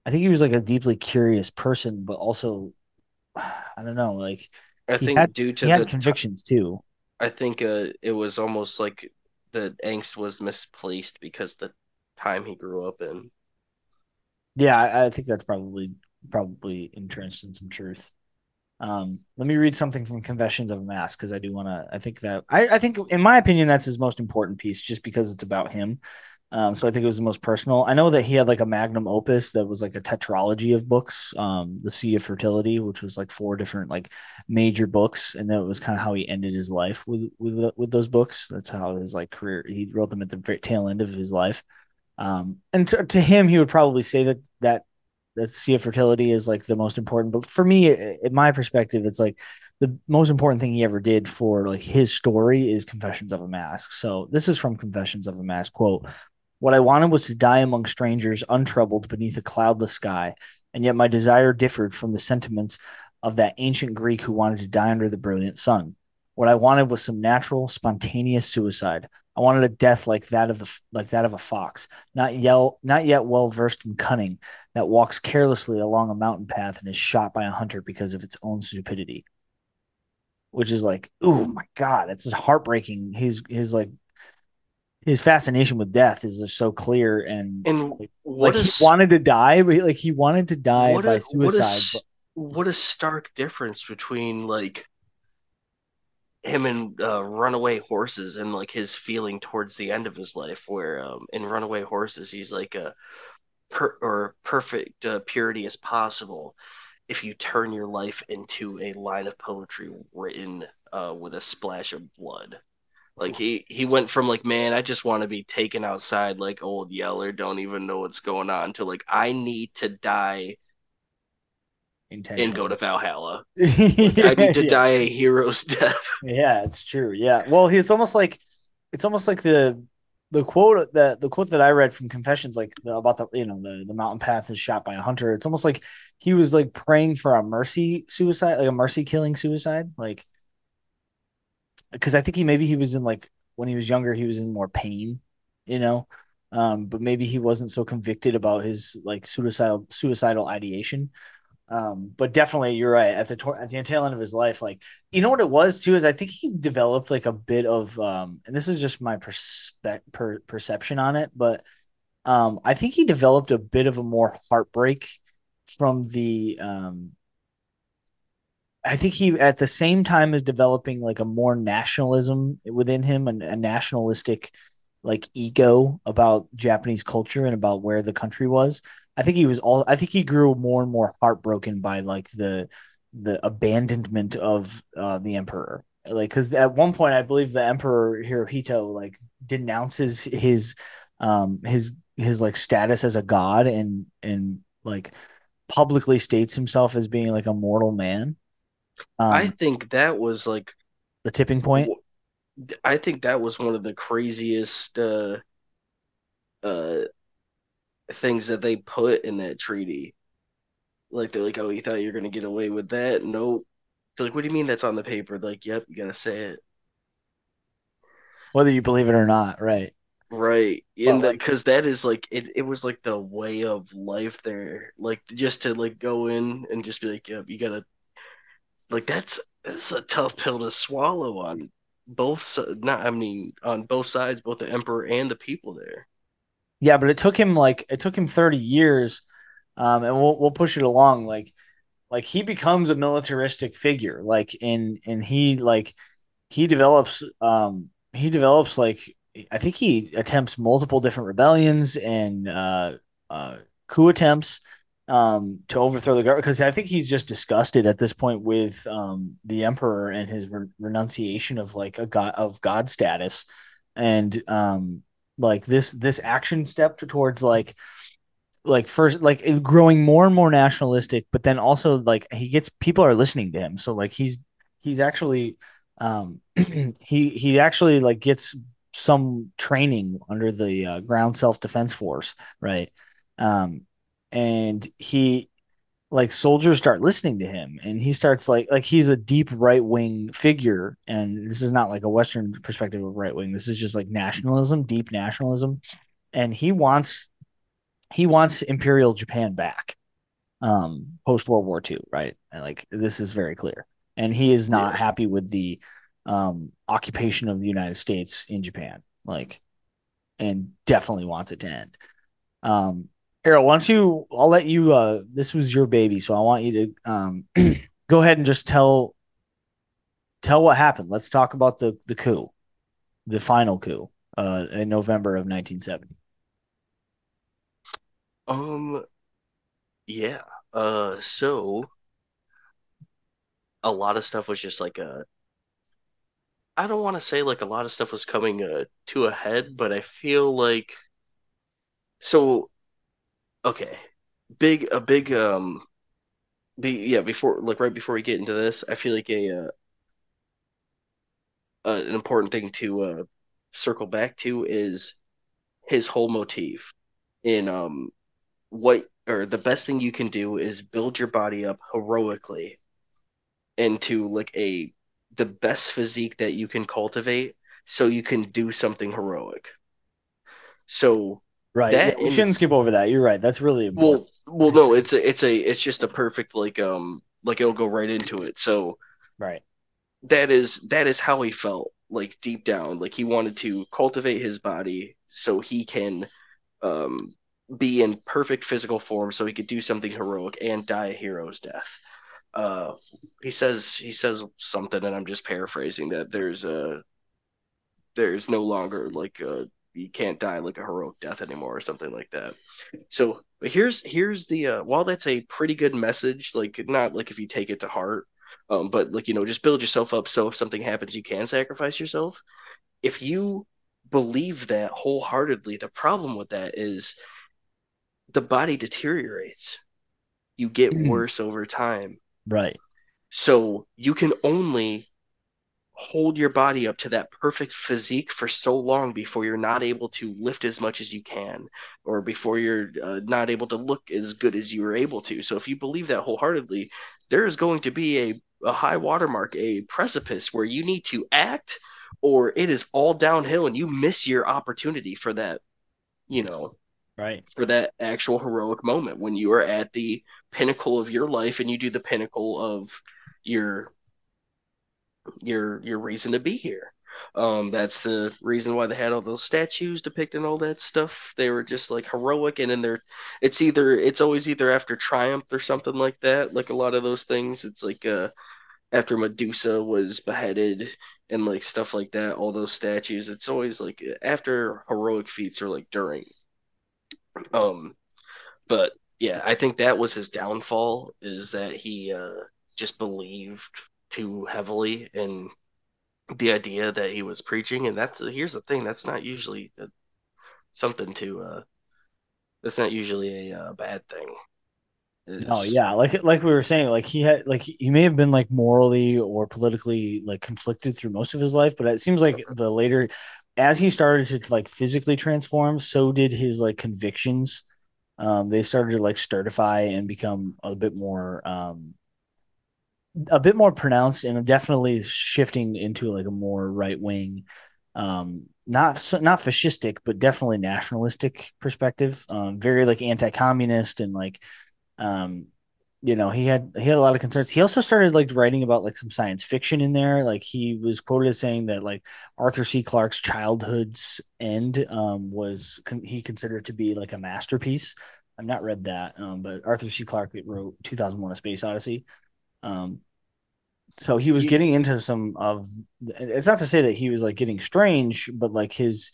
I think he was like a deeply curious person, but also I don't know, like I think had, due to he had convictions t- too. I think uh, it was almost like the angst was misplaced because the time he grew up in. Yeah, I, I think that's probably probably entrenched in some truth. Um, let me read something from Confessions of a Mask because I do want to. I think that I, I think, in my opinion, that's his most important piece, just because it's about him. Um, so I think it was the most personal. I know that he had like a magnum opus that was like a tetralogy of books, um, The Sea of Fertility, which was like four different like major books, and that was kind of how he ended his life with with with those books. That's how his like career. He wrote them at the tail end of his life. Um, and to, to him, he would probably say that that that Sea of Fertility is like the most important. But for me, in my perspective, it's like the most important thing he ever did for like his story is Confessions of a Mask. So this is from Confessions of a Mask quote. What I wanted was to die among strangers, untroubled beneath a cloudless sky, and yet my desire differed from the sentiments of that ancient Greek who wanted to die under the brilliant sun. What I wanted was some natural, spontaneous suicide. I wanted a death like that of the like that of a fox, not yell, not yet well versed in cunning, that walks carelessly along a mountain path and is shot by a hunter because of its own stupidity. Which is like, oh my god, just heartbreaking. His his like his fascination with death is just so clear and, and like, like he wanted to die, but like he wanted to die by a, suicide. What a, but... what a stark difference between like him and uh, Runaway Horses and like his feeling towards the end of his life, where um, in Runaway Horses he's like a per- or perfect uh, purity as possible. If you turn your life into a line of poetry written uh, with a splash of blood, like he he went from like man, I just want to be taken outside like old Yeller, don't even know what's going on, to like I need to die and go to Valhalla. yeah, I need to yeah. die a hero's death. Yeah, it's true. Yeah. Well, it's almost like it's almost like the the quote that the quote that I read from Confessions, like about the you know the the mountain path is shot by a hunter. It's almost like he was like praying for a mercy suicide, like a mercy killing suicide, like because I think he maybe he was in like when he was younger he was in more pain, you know, um, but maybe he wasn't so convicted about his like suicidal suicidal ideation. Um, but definitely, you're right. At the at the tail end of his life, like you know what it was too is I think he developed like a bit of, um, and this is just my perspe- per- perception on it, but um, I think he developed a bit of a more heartbreak from the. Um, I think he at the same time is developing like a more nationalism within him and a nationalistic like ego about Japanese culture and about where the country was. I think he was all I think he grew more and more heartbroken by like the the abandonment of uh, the emperor. Like cuz at one point I believe the emperor Hirohito like denounces his um his his like status as a god and and like publicly states himself as being like a mortal man. Um, I think that was like the tipping point. I think that was one of the craziest uh, uh, things that they put in that treaty. Like they're like, oh, you thought you were gonna get away with that? Nope. They're like, what do you mean that's on the paper? They're like, yep, you gotta say it. Whether you believe it or not, right? Right, and because like, that is like it, it was like the way of life there, like just to like go in and just be like, yep, you gotta, like that's that's a tough pill to swallow on both not I mean on both sides, both the emperor and the people there. Yeah, but it took him like it took him 30 years. Um, and we'll we'll push it along. Like like he becomes a militaristic figure. Like in and he like he develops um he develops like I think he attempts multiple different rebellions and uh uh coup attempts um, to overthrow the government because I think he's just disgusted at this point with um, the emperor and his re- renunciation of like a god of god status, and um, like this this action step towards like like first like growing more and more nationalistic, but then also like he gets people are listening to him, so like he's he's actually um, he he actually like gets some training under the uh, ground self defense force, right? Um, and he like soldiers start listening to him and he starts like like he's a deep right wing figure and this is not like a western perspective of right wing this is just like nationalism deep nationalism and he wants he wants imperial japan back um post world war ii right? And like this is very clear. And he is not yeah. happy with the um occupation of the united states in japan like and definitely wants it to end. Um Errol, why don't you? I'll let you. Uh, this was your baby, so I want you to um, go ahead and just tell tell what happened. Let's talk about the the coup, the final coup, uh, in November of 1970. Um, yeah. Uh, so a lot of stuff was just like a. I don't want to say like a lot of stuff was coming uh, to a head, but I feel like so okay, big a big um, be yeah before like right before we get into this, I feel like a uh, uh, an important thing to uh, circle back to is his whole motif in um what or the best thing you can do is build your body up heroically into like a the best physique that you can cultivate so you can do something heroic. So Right. That we shouldn't skip over that. You're right. That's really important. well. Well, no, it's a, it's a, it's just a perfect like um like it'll go right into it. So right. That is that is how he felt like deep down. Like he wanted to cultivate his body so he can um be in perfect physical form so he could do something heroic and die a hero's death. Uh, he says he says something, and I'm just paraphrasing that there's a there's no longer like a you can't die like a heroic death anymore or something like that. So but here's here's the uh, while that's a pretty good message, like not like if you take it to heart, um, but like you know just build yourself up so if something happens you can sacrifice yourself. If you believe that wholeheartedly, the problem with that is the body deteriorates. You get mm. worse over time. Right. So you can only hold your body up to that perfect physique for so long before you're not able to lift as much as you can or before you're uh, not able to look as good as you were able to. So if you believe that wholeheartedly there is going to be a, a high watermark a precipice where you need to act or it is all downhill and you miss your opportunity for that you know right. for that actual heroic moment when you are at the pinnacle of your life and you do the pinnacle of your your your reason to be here. Um, that's the reason why they had all those statues depicting all that stuff. They were just like heroic, and then they're it's either it's always either after triumph or something like that. Like a lot of those things, it's like uh after Medusa was beheaded and like stuff like that. All those statues, it's always like after heroic feats or like during. Um, but yeah, I think that was his downfall is that he uh just believed too heavily in the idea that he was preaching. And that's here's the thing that's not usually a, something to uh that's not usually a uh, bad thing. Oh yeah, like like we were saying, like he had like he may have been like morally or politically like conflicted through most of his life, but it seems like the later, as he started to like physically transform, so did his like convictions. Um, they started to like sturdify and become a bit more um, a bit more pronounced and definitely shifting into like a more right wing, um, not not fascistic, but definitely nationalistic perspective. Um, very like anti communist and like, um, you know, he had he had a lot of concerns. He also started like writing about like some science fiction in there. Like he was quoted as saying that like Arthur C. Clarke's childhood's end um, was con- he considered to be like a masterpiece. I've not read that, um, but Arthur C. Clarke wrote 2001: A Space Odyssey. Um, so he was getting into some of. It's not to say that he was like getting strange, but like his,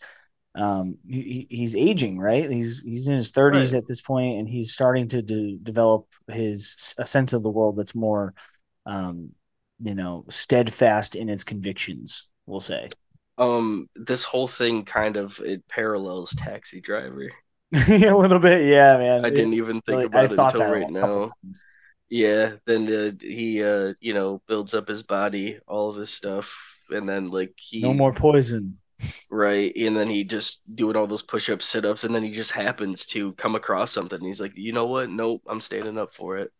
um, he, he's aging, right? He's he's in his thirties right. at this point, and he's starting to de- develop his a sense of the world that's more, um, you know, steadfast in its convictions. We'll say. Um, this whole thing kind of it parallels Taxi Driver. a little bit, yeah, man. I didn't even think about I've it until right now. Times. Yeah, then uh, he uh, you know builds up his body, all of his stuff, and then like he no more poison. Right, and then he just doing all those push-ups, sit-ups, and then he just happens to come across something. he's like, you know what? Nope, I'm standing up for it.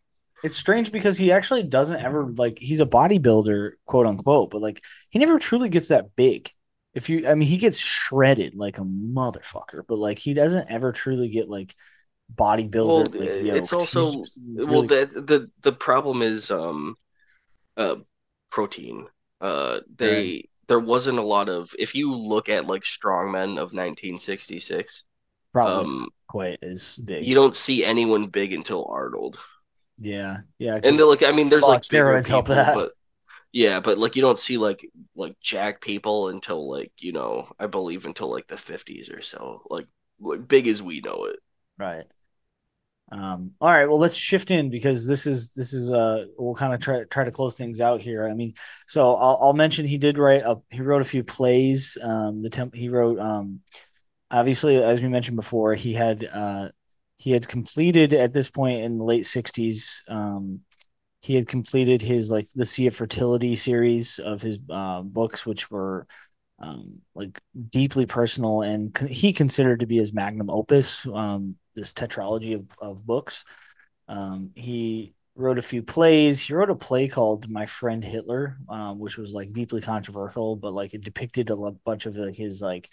it's strange because he actually doesn't ever like he's a bodybuilder, quote unquote, but like he never truly gets that big. If you, I mean, he gets shredded like a motherfucker, but like he doesn't ever truly get like bodybuilder. Well, like, it's also really... well the the the problem is um uh protein. Uh, they right. there wasn't a lot of if you look at like strongmen of 1966, probably um, quite as big. You don't see anyone big until Arnold. Yeah, yeah, and they're like, I mean, there's like steroids help that. But, yeah, but like you don't see like like jack people until like you know I believe until like the 50s or so, like like big as we know it. Right. Um, all right, well, let's shift in because this is this is uh we'll kind of try try to close things out here. I mean, so I'll, I'll mention he did write a he wrote a few plays. Um, the temp he wrote um, obviously as we mentioned before, he had uh he had completed at this point in the late '60s. Um, he had completed his like the Sea of Fertility series of his uh, books, which were um, like deeply personal and he considered to be his magnum opus. Um, this tetralogy of, of books. Um, he wrote a few plays. He wrote a play called My Friend Hitler, um, which was like deeply controversial, but like it depicted a bunch of like his like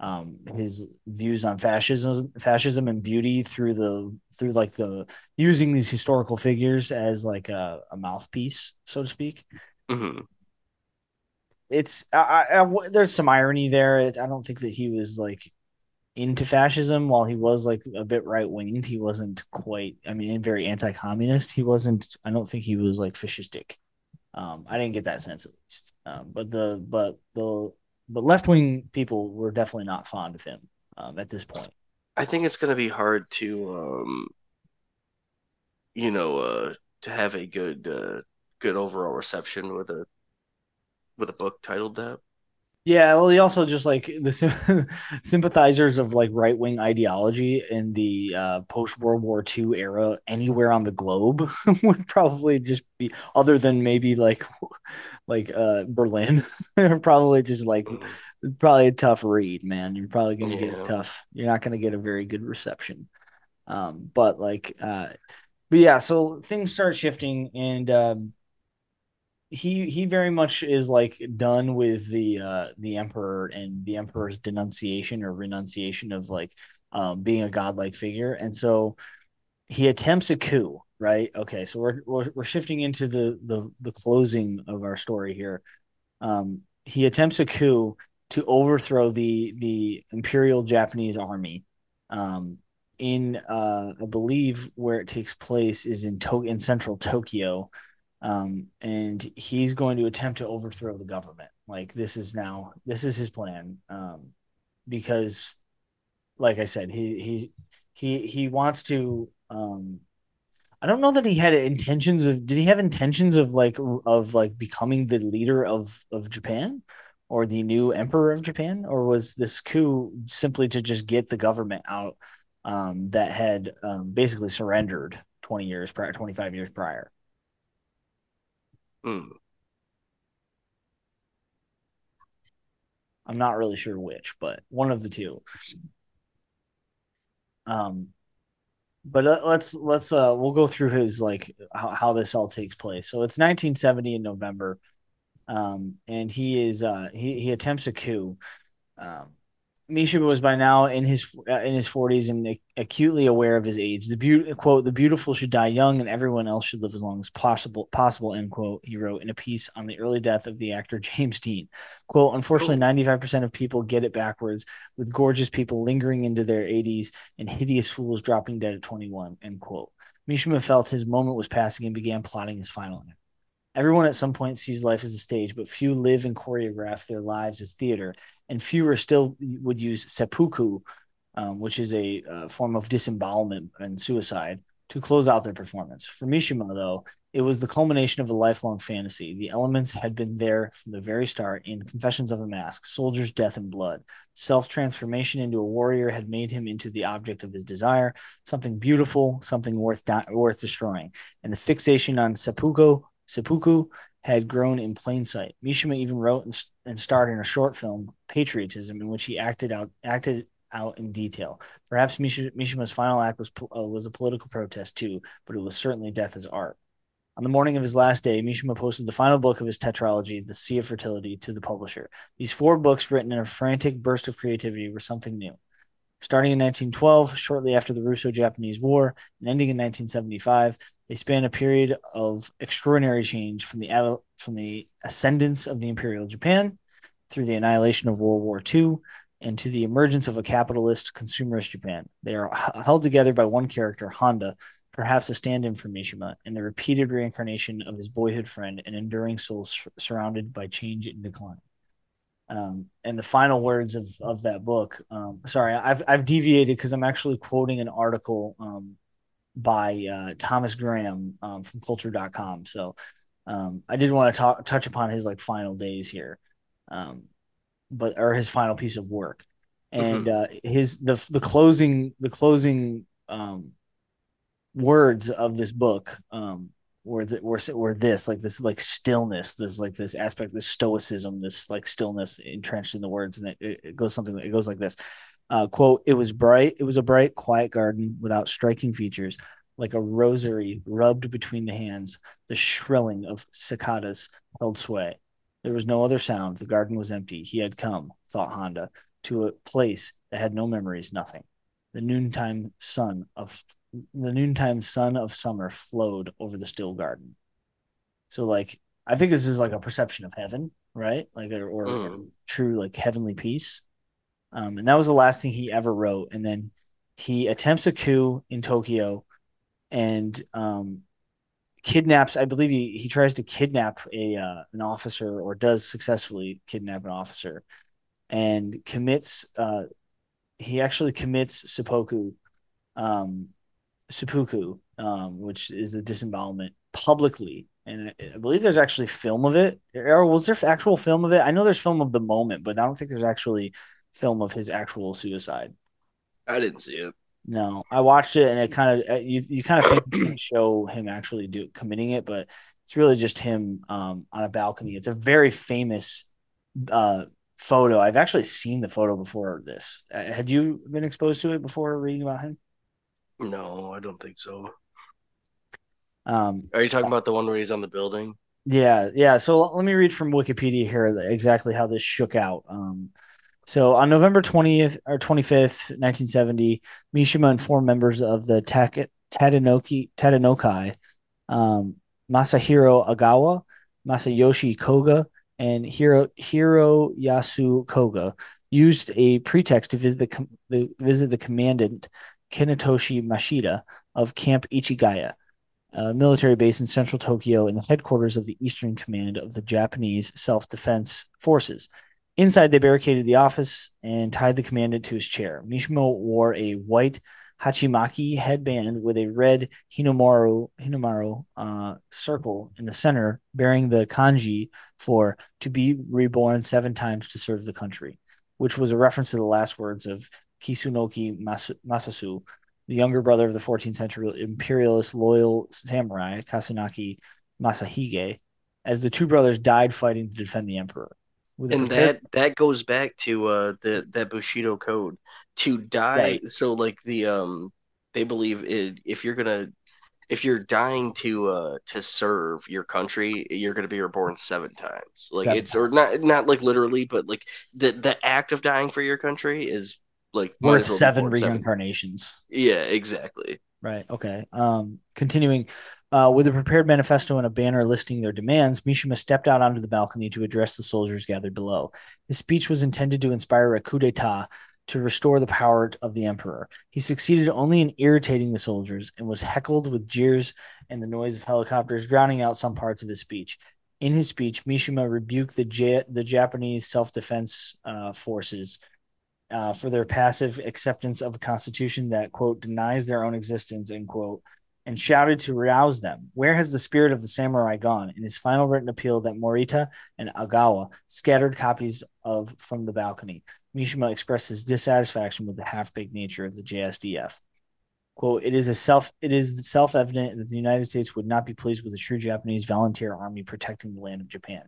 um, his views on fascism, fascism and beauty through the through like the using these historical figures as like a, a mouthpiece, so to speak. Mm-hmm. It's I, I, there's some irony there. I don't think that he was like into fascism while he was like a bit right winged he wasn't quite i mean very anti-communist. He wasn't i don't think he was like fascistic. Um i didn't get that sense at least. Um, but the but the but left-wing people were definitely not fond of him um, at this point. I think it's going to be hard to um you know uh to have a good uh good overall reception with a with a book titled that yeah, well, he also just like the sympathizers of like right wing ideology in the uh, post World War II era anywhere on the globe would probably just be other than maybe like like uh, Berlin. They're probably just like probably a tough read, man. You're probably gonna yeah. get a tough. You're not gonna get a very good reception. Um, but like, uh, but yeah, so things start shifting and. Um, he he very much is like done with the uh the emperor and the emperor's denunciation or renunciation of like um being a godlike figure. And so he attempts a coup right? Okay so we're we're, we're shifting into the the the closing of our story here. Um he attempts a coup to overthrow the the imperial japanese army um in uh i believe where it takes place is in to- in central tokyo um, and he's going to attempt to overthrow the government. Like this is now this is his plan, um, because, like I said, he he he he wants to. Um, I don't know that he had intentions of. Did he have intentions of like of like becoming the leader of of Japan? or the new emperor of Japan, or was this coup simply to just get the government out um, that had um, basically surrendered 20 years prior, 25 years prior? Hmm. I'm not really sure which, but one of the two. Um, but let's let's uh we'll go through his like how, how this all takes place. So it's 1970 in November, um, and he is uh he he attempts a coup. Um, Mishima was by now in his uh, in his 40s and acutely aware of his age. The be- quote, "The beautiful should die young, and everyone else should live as long as possible." Possible, end quote. He wrote in a piece on the early death of the actor James Dean. "Quote: Unfortunately, 95 percent of people get it backwards, with gorgeous people lingering into their 80s and hideous fools dropping dead at 21." End quote. Mishima felt his moment was passing and began plotting his final act. Everyone at some point sees life as a stage, but few live and choreograph their lives as theater, and fewer still would use seppuku, um, which is a uh, form of disembowelment and suicide, to close out their performance. For Mishima, though, it was the culmination of a lifelong fantasy. The elements had been there from the very start in Confessions of a Mask, Soldiers, Death, and Blood. Self transformation into a warrior had made him into the object of his desire, something beautiful, something worth di- worth destroying. And the fixation on seppuku seppuku had grown in plain sight. Mishima even wrote and, and starred in a short film, Patriotism, in which he acted out acted out in detail. Perhaps Mishima's final act was uh, was a political protest too, but it was certainly death as art. On the morning of his last day, Mishima posted the final book of his tetralogy, The Sea of Fertility, to the publisher. These four books, written in a frantic burst of creativity, were something new. Starting in 1912, shortly after the Russo Japanese War, and ending in 1975, they span a period of extraordinary change from the, from the ascendance of the Imperial Japan through the annihilation of World War II and to the emergence of a capitalist consumerist Japan. They are held together by one character, Honda, perhaps a stand in for Mishima, and the repeated reincarnation of his boyhood friend, an enduring soul surrounded by change and decline. Um, and the final words of, of that book, um, sorry, I've, I've deviated because I'm actually quoting an article um, by uh, Thomas Graham um, from culture.com. So um, I did want to talk, touch upon his like final days here, um, but or his final piece of work. And mm-hmm. uh, his the the closing the closing um, words of this book um were, were this like this like stillness this like this aspect this stoicism this like stillness entrenched in the words and it, it goes something it goes like this uh, quote it was bright it was a bright quiet garden without striking features like a rosary rubbed between the hands the shrilling of cicadas held sway. There was no other sound the garden was empty he had come thought honda to a place that had no memories nothing. The noontime sun of the noontime sun of summer flowed over the still garden. So like I think this is like a perception of heaven, right? Like or, or mm. true like heavenly peace. Um, and that was the last thing he ever wrote. And then he attempts a coup in Tokyo and um, kidnaps. I believe he he tries to kidnap a uh, an officer or does successfully kidnap an officer and commits. Uh, he actually commits seppuku um, seppuku, um, which is a disembowelment publicly. And I believe there's actually film of it. Or was there actual film of it? I know there's film of the moment, but I don't think there's actually film of his actual suicide. I didn't see it. No, I watched it, and it kind of uh, you you kind of think show him actually do committing it, but it's really just him um, on a balcony. It's a very famous uh, photo. I've actually seen the photo before this. Uh, had you been exposed to it before reading about him? No, I don't think so. Um, Are you talking about the one where he's on the building? Yeah, yeah. So let me read from Wikipedia here exactly how this shook out. Um, so on November 20th or 25th, 1970, Mishima and four members of the Tadanoki, Tatenokai, um, Masahiro Agawa, Masayoshi Koga, and Hiro, Hiro Yasu Koga used a pretext to visit the, the visit the commandant Kanetoshi Mashita of Camp Ichigaya, a military base in central Tokyo and the headquarters of the Eastern Command of the Japanese Self Defense Forces. Inside, they barricaded the office and tied the commandant to his chair. Mishima wore a white hachimaki headband with a red hinomaru, hinomaru uh, circle in the center, bearing the kanji for "to be reborn seven times to serve the country," which was a reference to the last words of Kusunoki Masasue, the younger brother of the 14th century imperialist loyal samurai Kusunoki Masashige, as the two brothers died fighting to defend the emperor. With and that that goes back to uh, the that Bushido code to die. Right. So like the um, they believe it, if you're gonna if you're dying to uh to serve your country, you're gonna be reborn seven times. Like seven it's times. or not not like literally, but like the the act of dying for your country is like worth seven reincarnations. Yeah, exactly. Right. Okay. Um, continuing, uh, with a prepared manifesto and a banner listing their demands, Mishima stepped out onto the balcony to address the soldiers gathered below. His speech was intended to inspire a coup d'état to restore the power of the emperor. He succeeded only in irritating the soldiers and was heckled with jeers and the noise of helicopters, drowning out some parts of his speech. In his speech, Mishima rebuked the, J- the Japanese self defense uh, forces uh, for their passive acceptance of a constitution that quote denies their own existence end quote and shouted to rouse them. Where has the spirit of the samurai gone? In his final written appeal that morita and agawa scattered copies of from the balcony mishima expressed his dissatisfaction with the half-baked nature of the jsdf quote it is a self it is self-evident that the united states would not be pleased with a true japanese volunteer army protecting the land of japan.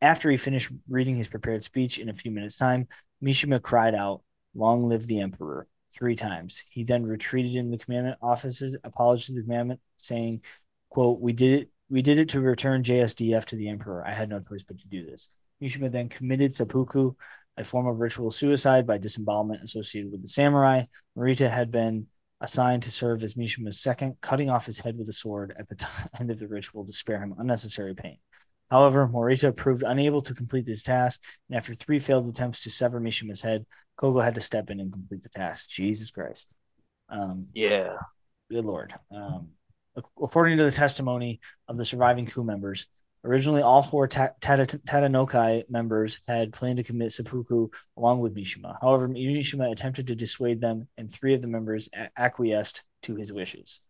After he finished reading his prepared speech in a few minutes' time, Mishima cried out, Long live the emperor three times. He then retreated in the commandant offices, apologized to the commandant, saying, quote, we did it we did it to return JSDF to the emperor. I had no choice but to do this. Mishima then committed seppuku, a form of ritual suicide by disembowelment associated with the samurai. Morita had been assigned to serve as Mishima's second, cutting off his head with a sword at the end of the ritual to spare him unnecessary pain. However, Morita proved unable to complete this task, and after three failed attempts to sever Mishima's head, Koga had to step in and complete the task. Jesus Christ. Um, yeah. Good Lord. Um, according to the testimony of the surviving coup members, originally all four Tatenokai members had planned to commit seppuku along with Mishima. However, Mishima attempted to dissuade them, and three of the members acquiesced to his wishes.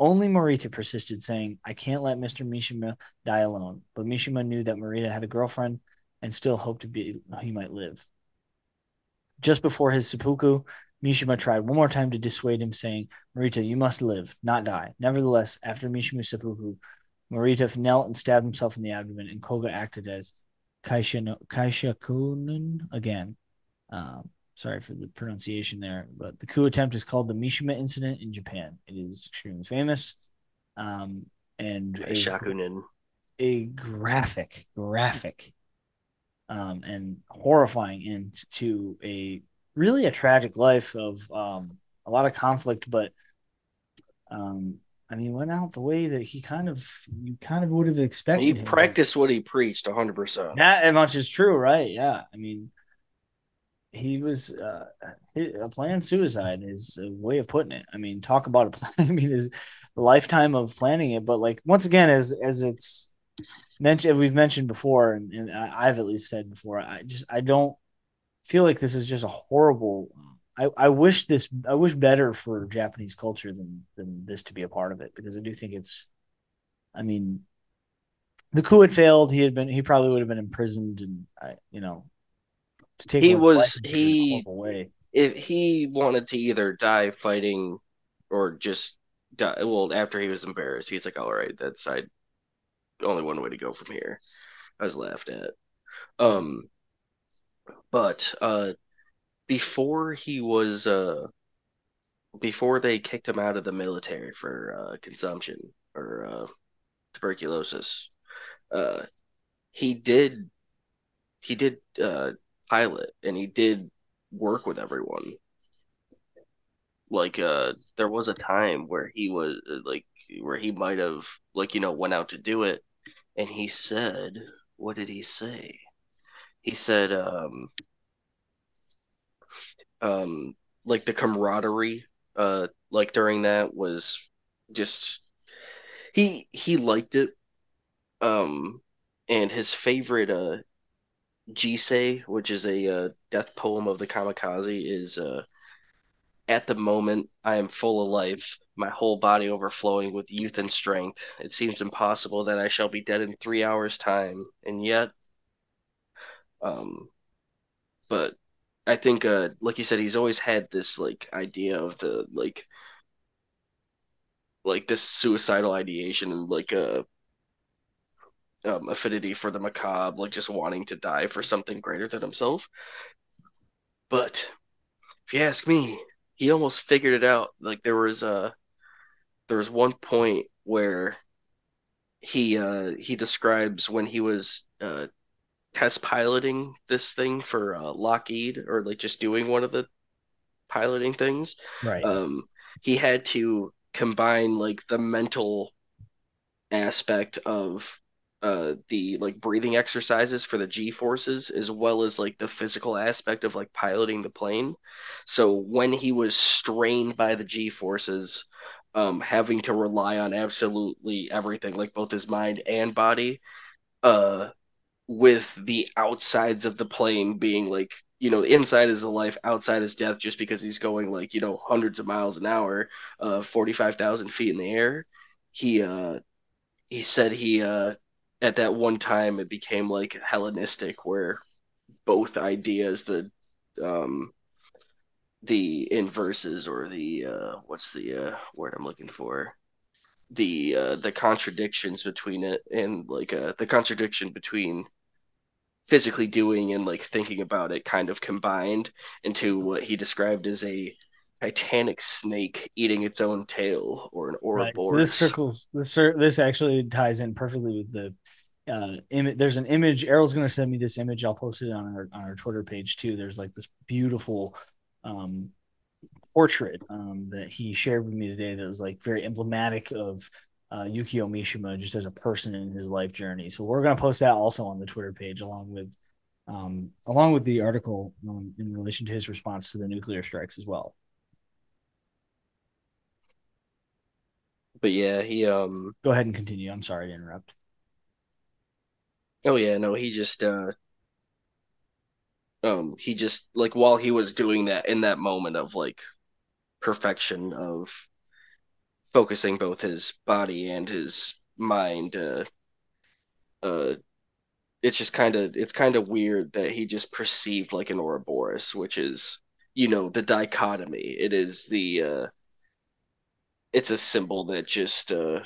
Only Morita persisted, saying, I can't let Mr. Mishima die alone. But Mishima knew that Morita had a girlfriend and still hoped to be he might live. Just before his seppuku, Mishima tried one more time to dissuade him, saying, Morita, you must live, not die. Nevertheless, after Mishima's seppuku, Morita knelt and stabbed himself in the abdomen, and Koga acted as Kaisha, again. Um, Sorry for the pronunciation there, but the coup attempt is called the Mishima incident in Japan. It is extremely famous. Um, and a, Shakunin. a graphic, graphic, um, and horrifying end to a really a tragic life of um, a lot of conflict, but um, I mean, went out the way that he kind of you kind of would have expected. He practiced to. what he preached, hundred percent. That much is true, right? Yeah, I mean, he was uh, a planned suicide is a way of putting it. I mean, talk about a plan. I mean, his lifetime of planning it. But like once again, as as it's mentioned, we've mentioned before, and, and I've at least said before, I just I don't feel like this is just a horrible. I, I wish this I wish better for Japanese culture than than this to be a part of it because I do think it's. I mean, the coup had failed. He had been he probably would have been imprisoned, and I you know to take he was he if he wanted to either die fighting or just die well after he was embarrassed he's like all right that's i only one way to go from here. I was laughed at. Um but uh before he was uh before they kicked him out of the military for uh consumption or uh tuberculosis uh he did he did uh pilot and he did work with everyone. Like uh there was a time where he was uh, like where he might have like you know went out to do it and he said what did he say? He said um um like the camaraderie uh like during that was just he he liked it um and his favorite uh Jisei, which is a uh, death poem of the kamikaze, is uh, at the moment I am full of life, my whole body overflowing with youth and strength. It seems impossible that I shall be dead in three hours' time, and yet, um, but I think, uh, like you said, he's always had this like idea of the like, like this suicidal ideation and like uh um, affinity for the macabre, like just wanting to die for something greater than himself. But if you ask me, he almost figured it out. Like there was a there was one point where he uh, he describes when he was uh, test piloting this thing for uh, Lockheed or like just doing one of the piloting things. Right. Um, he had to combine like the mental aspect of uh the like breathing exercises for the G forces as well as like the physical aspect of like piloting the plane. So when he was strained by the G forces, um having to rely on absolutely everything, like both his mind and body, uh with the outsides of the plane being like you know, inside is the life, outside is death, just because he's going like, you know, hundreds of miles an hour, uh, 45,000 feet in the air. He, uh, he said he, uh, at that one time it became like Hellenistic, where both ideas, the um, the inverses or the uh, what's the uh, word I'm looking for, the uh, the contradictions between it and like uh, the contradiction between physically doing and like thinking about it kind of combined into what he described as a titanic snake eating its own tail or an Ouroboros. Right. This circles this this actually ties in perfectly with the uh image there's an image Errol's gonna send me this image. I'll post it on our on our Twitter page too. There's like this beautiful um portrait um that he shared with me today that was like very emblematic of uh, Yukio Mishima just as a person in his life journey. So we're gonna post that also on the Twitter page along with um along with the article um, in relation to his response to the nuclear strikes as well. But yeah, he um go ahead and continue. I'm sorry to interrupt. Oh yeah, no, he just uh um he just like while he was doing that in that moment of like perfection of focusing both his body and his mind uh uh it's just kind of it's kind of weird that he just perceived like an Ouroboros, which is you know the dichotomy. It is the uh it's a symbol that just uh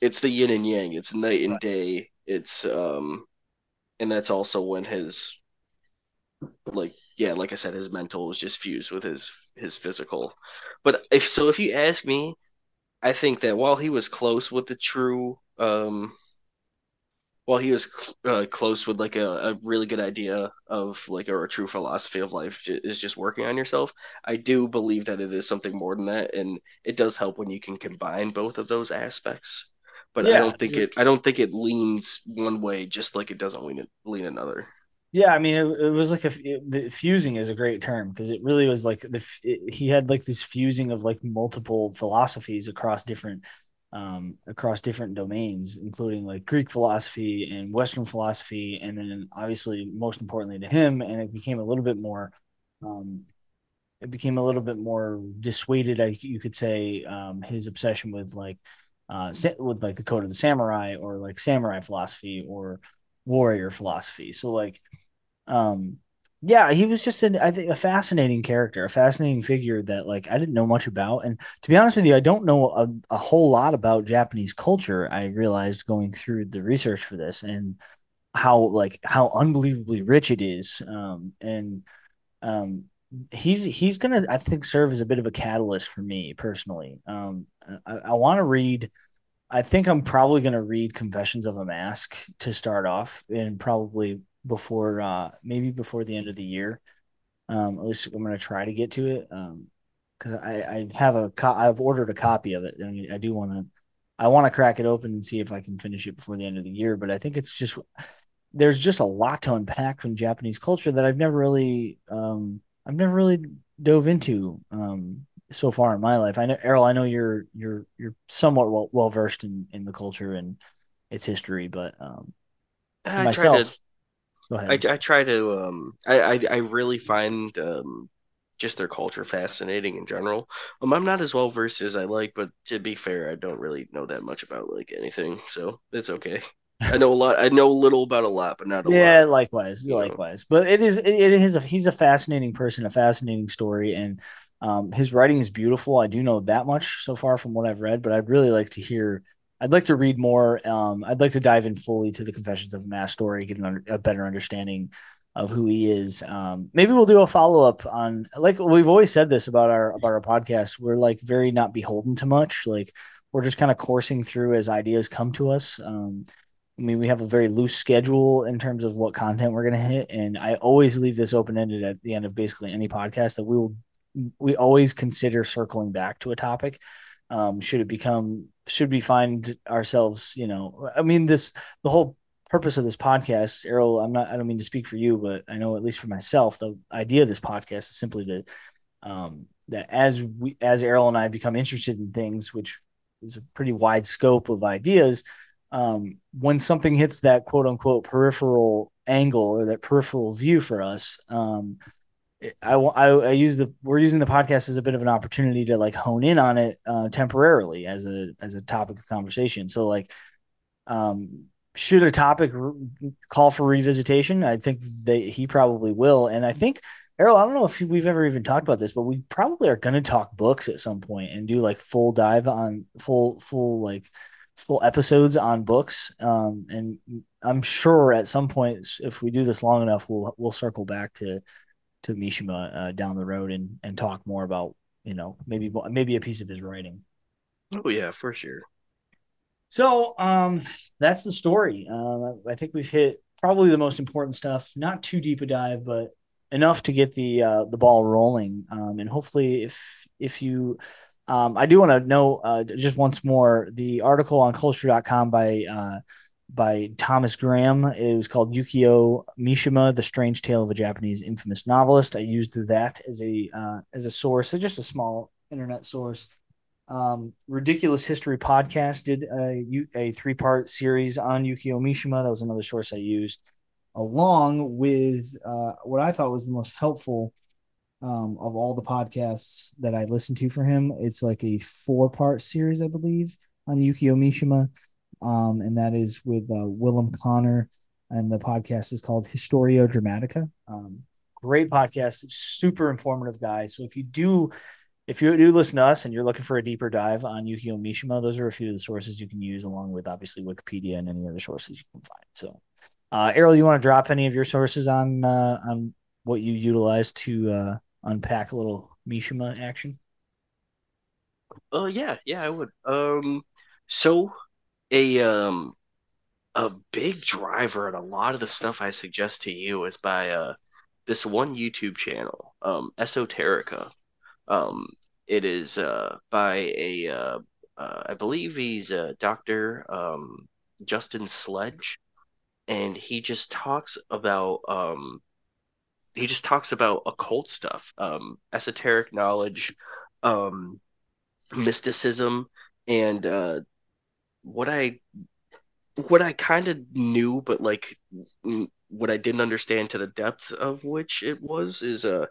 it's the yin and yang. It's night and day. It's um and that's also when his like yeah like i said his mental was just fused with his his physical. But if so if you ask me i think that while he was close with the true um while he was uh, close with like a, a really good idea of like or a true philosophy of life is just working on yourself. I do believe that it is something more than that and it does help when you can combine both of those aspects. But yeah, i don't think it i don't think it leans one way just like it doesn't lean lean another. Yeah, I mean, it, it was like a it, the fusing is a great term because it really was like the it, he had like this fusing of like multiple philosophies across different um, across different domains, including like Greek philosophy and Western philosophy, and then obviously most importantly to him, and it became a little bit more, um, it became a little bit more dissuaded, I, you could say, um, his obsession with like, uh, with like the code of the samurai or like samurai philosophy or warrior philosophy. So like, um, yeah, he was just an, I think a fascinating character, a fascinating figure that like I didn't know much about. And to be honest with you, I don't know a, a whole lot about Japanese culture. I realized going through the research for this and how like how unbelievably rich it is. Um, and um, he's he's gonna I think serve as a bit of a catalyst for me personally. Um, I, I want to read. I think I'm probably going to read Confessions of a Mask to start off, and probably before uh maybe before the end of the year. Um, at least I'm gonna try to get to it. Um, because I I have a co- I've ordered a copy of it. I, mean, I do want to I want to crack it open and see if I can finish it before the end of the year. But I think it's just there's just a lot to unpack from Japanese culture that I've never really um I've never really dove into um so far in my life. I know Errol, I know you're you're you're somewhat well well versed in in the culture and its history, but um for I myself Go ahead. I, I try to um I, I, I really find um just their culture fascinating in general. Um I'm not as well versed as I like, but to be fair, I don't really know that much about like anything, so it's okay. I know a lot. I know a little about a lot, but not a yeah, lot. Yeah, likewise, likewise. Know. But it is it, it is a, he's a fascinating person, a fascinating story, and um, his writing is beautiful. I do know that much so far from what I've read, but I'd really like to hear I'd like to read more. Um, I'd like to dive in fully to the Confessions of a Mask story, get an, a better understanding of who he is. Um, maybe we'll do a follow up on like we've always said this about our about our podcast. We're like very not beholden to much. Like we're just kind of coursing through as ideas come to us. Um, I mean, we have a very loose schedule in terms of what content we're going to hit, and I always leave this open ended at the end of basically any podcast that we will. We always consider circling back to a topic. Um, should it become should we find ourselves, you know, I mean, this the whole purpose of this podcast, Errol, I'm not, I don't mean to speak for you, but I know at least for myself, the idea of this podcast is simply to, um, that as we, as Errol and I become interested in things, which is a pretty wide scope of ideas, um, when something hits that quote unquote peripheral angle or that peripheral view for us, um, I, I, I use the we're using the podcast as a bit of an opportunity to like hone in on it uh, temporarily as a as a topic of conversation. So like, um, should a topic re- call for revisitation? I think that he probably will, and I think Errol. I don't know if we've ever even talked about this, but we probably are going to talk books at some point and do like full dive on full full like full episodes on books. Um, and I'm sure at some point, if we do this long enough, we'll we'll circle back to to Mishima uh, down the road and and talk more about you know maybe maybe a piece of his writing. Oh yeah, for sure. So um, that's the story. Uh, I think we've hit probably the most important stuff. Not too deep a dive, but enough to get the uh, the ball rolling. Um, and hopefully, if if you, um, I do want to know uh, just once more the article on Culture.com by uh, by Thomas Graham. It was called Yukio Mishima: The Strange Tale of a Japanese Infamous Novelist. I used that as a uh, as a source, so just a small internet source. Um, Ridiculous History Podcast did a, a three part series on Yukio Mishima. That was another source I used, along with uh, what I thought was the most helpful um, of all the podcasts that I listened to for him. It's like a four part series, I believe, on Yukio Mishima. Um, and that is with uh, Willem Connor. And the podcast is called Historia Dramatica. Um, great podcast, super informative guy. So if you do if you do listen to us and you're looking for a deeper dive on Yukio Mishima, those are a few of the sources you can use, along with obviously Wikipedia and any other sources you can find. So, uh, Errol, you want to drop any of your sources on uh, on what you utilize to uh, unpack a little Mishima action? Oh yeah, yeah, I would. Um, so a um a big driver and a lot of the stuff I suggest to you is by uh this one YouTube channel, um, Esoterica. Um, it is uh, by a, uh, uh, I believe he's a doctor, um, Justin Sledge, and he just talks about um, he just talks about occult stuff, um, esoteric knowledge, um, mysticism, and uh, what I what I kind of knew, but like what I didn't understand to the depth of which it was is uh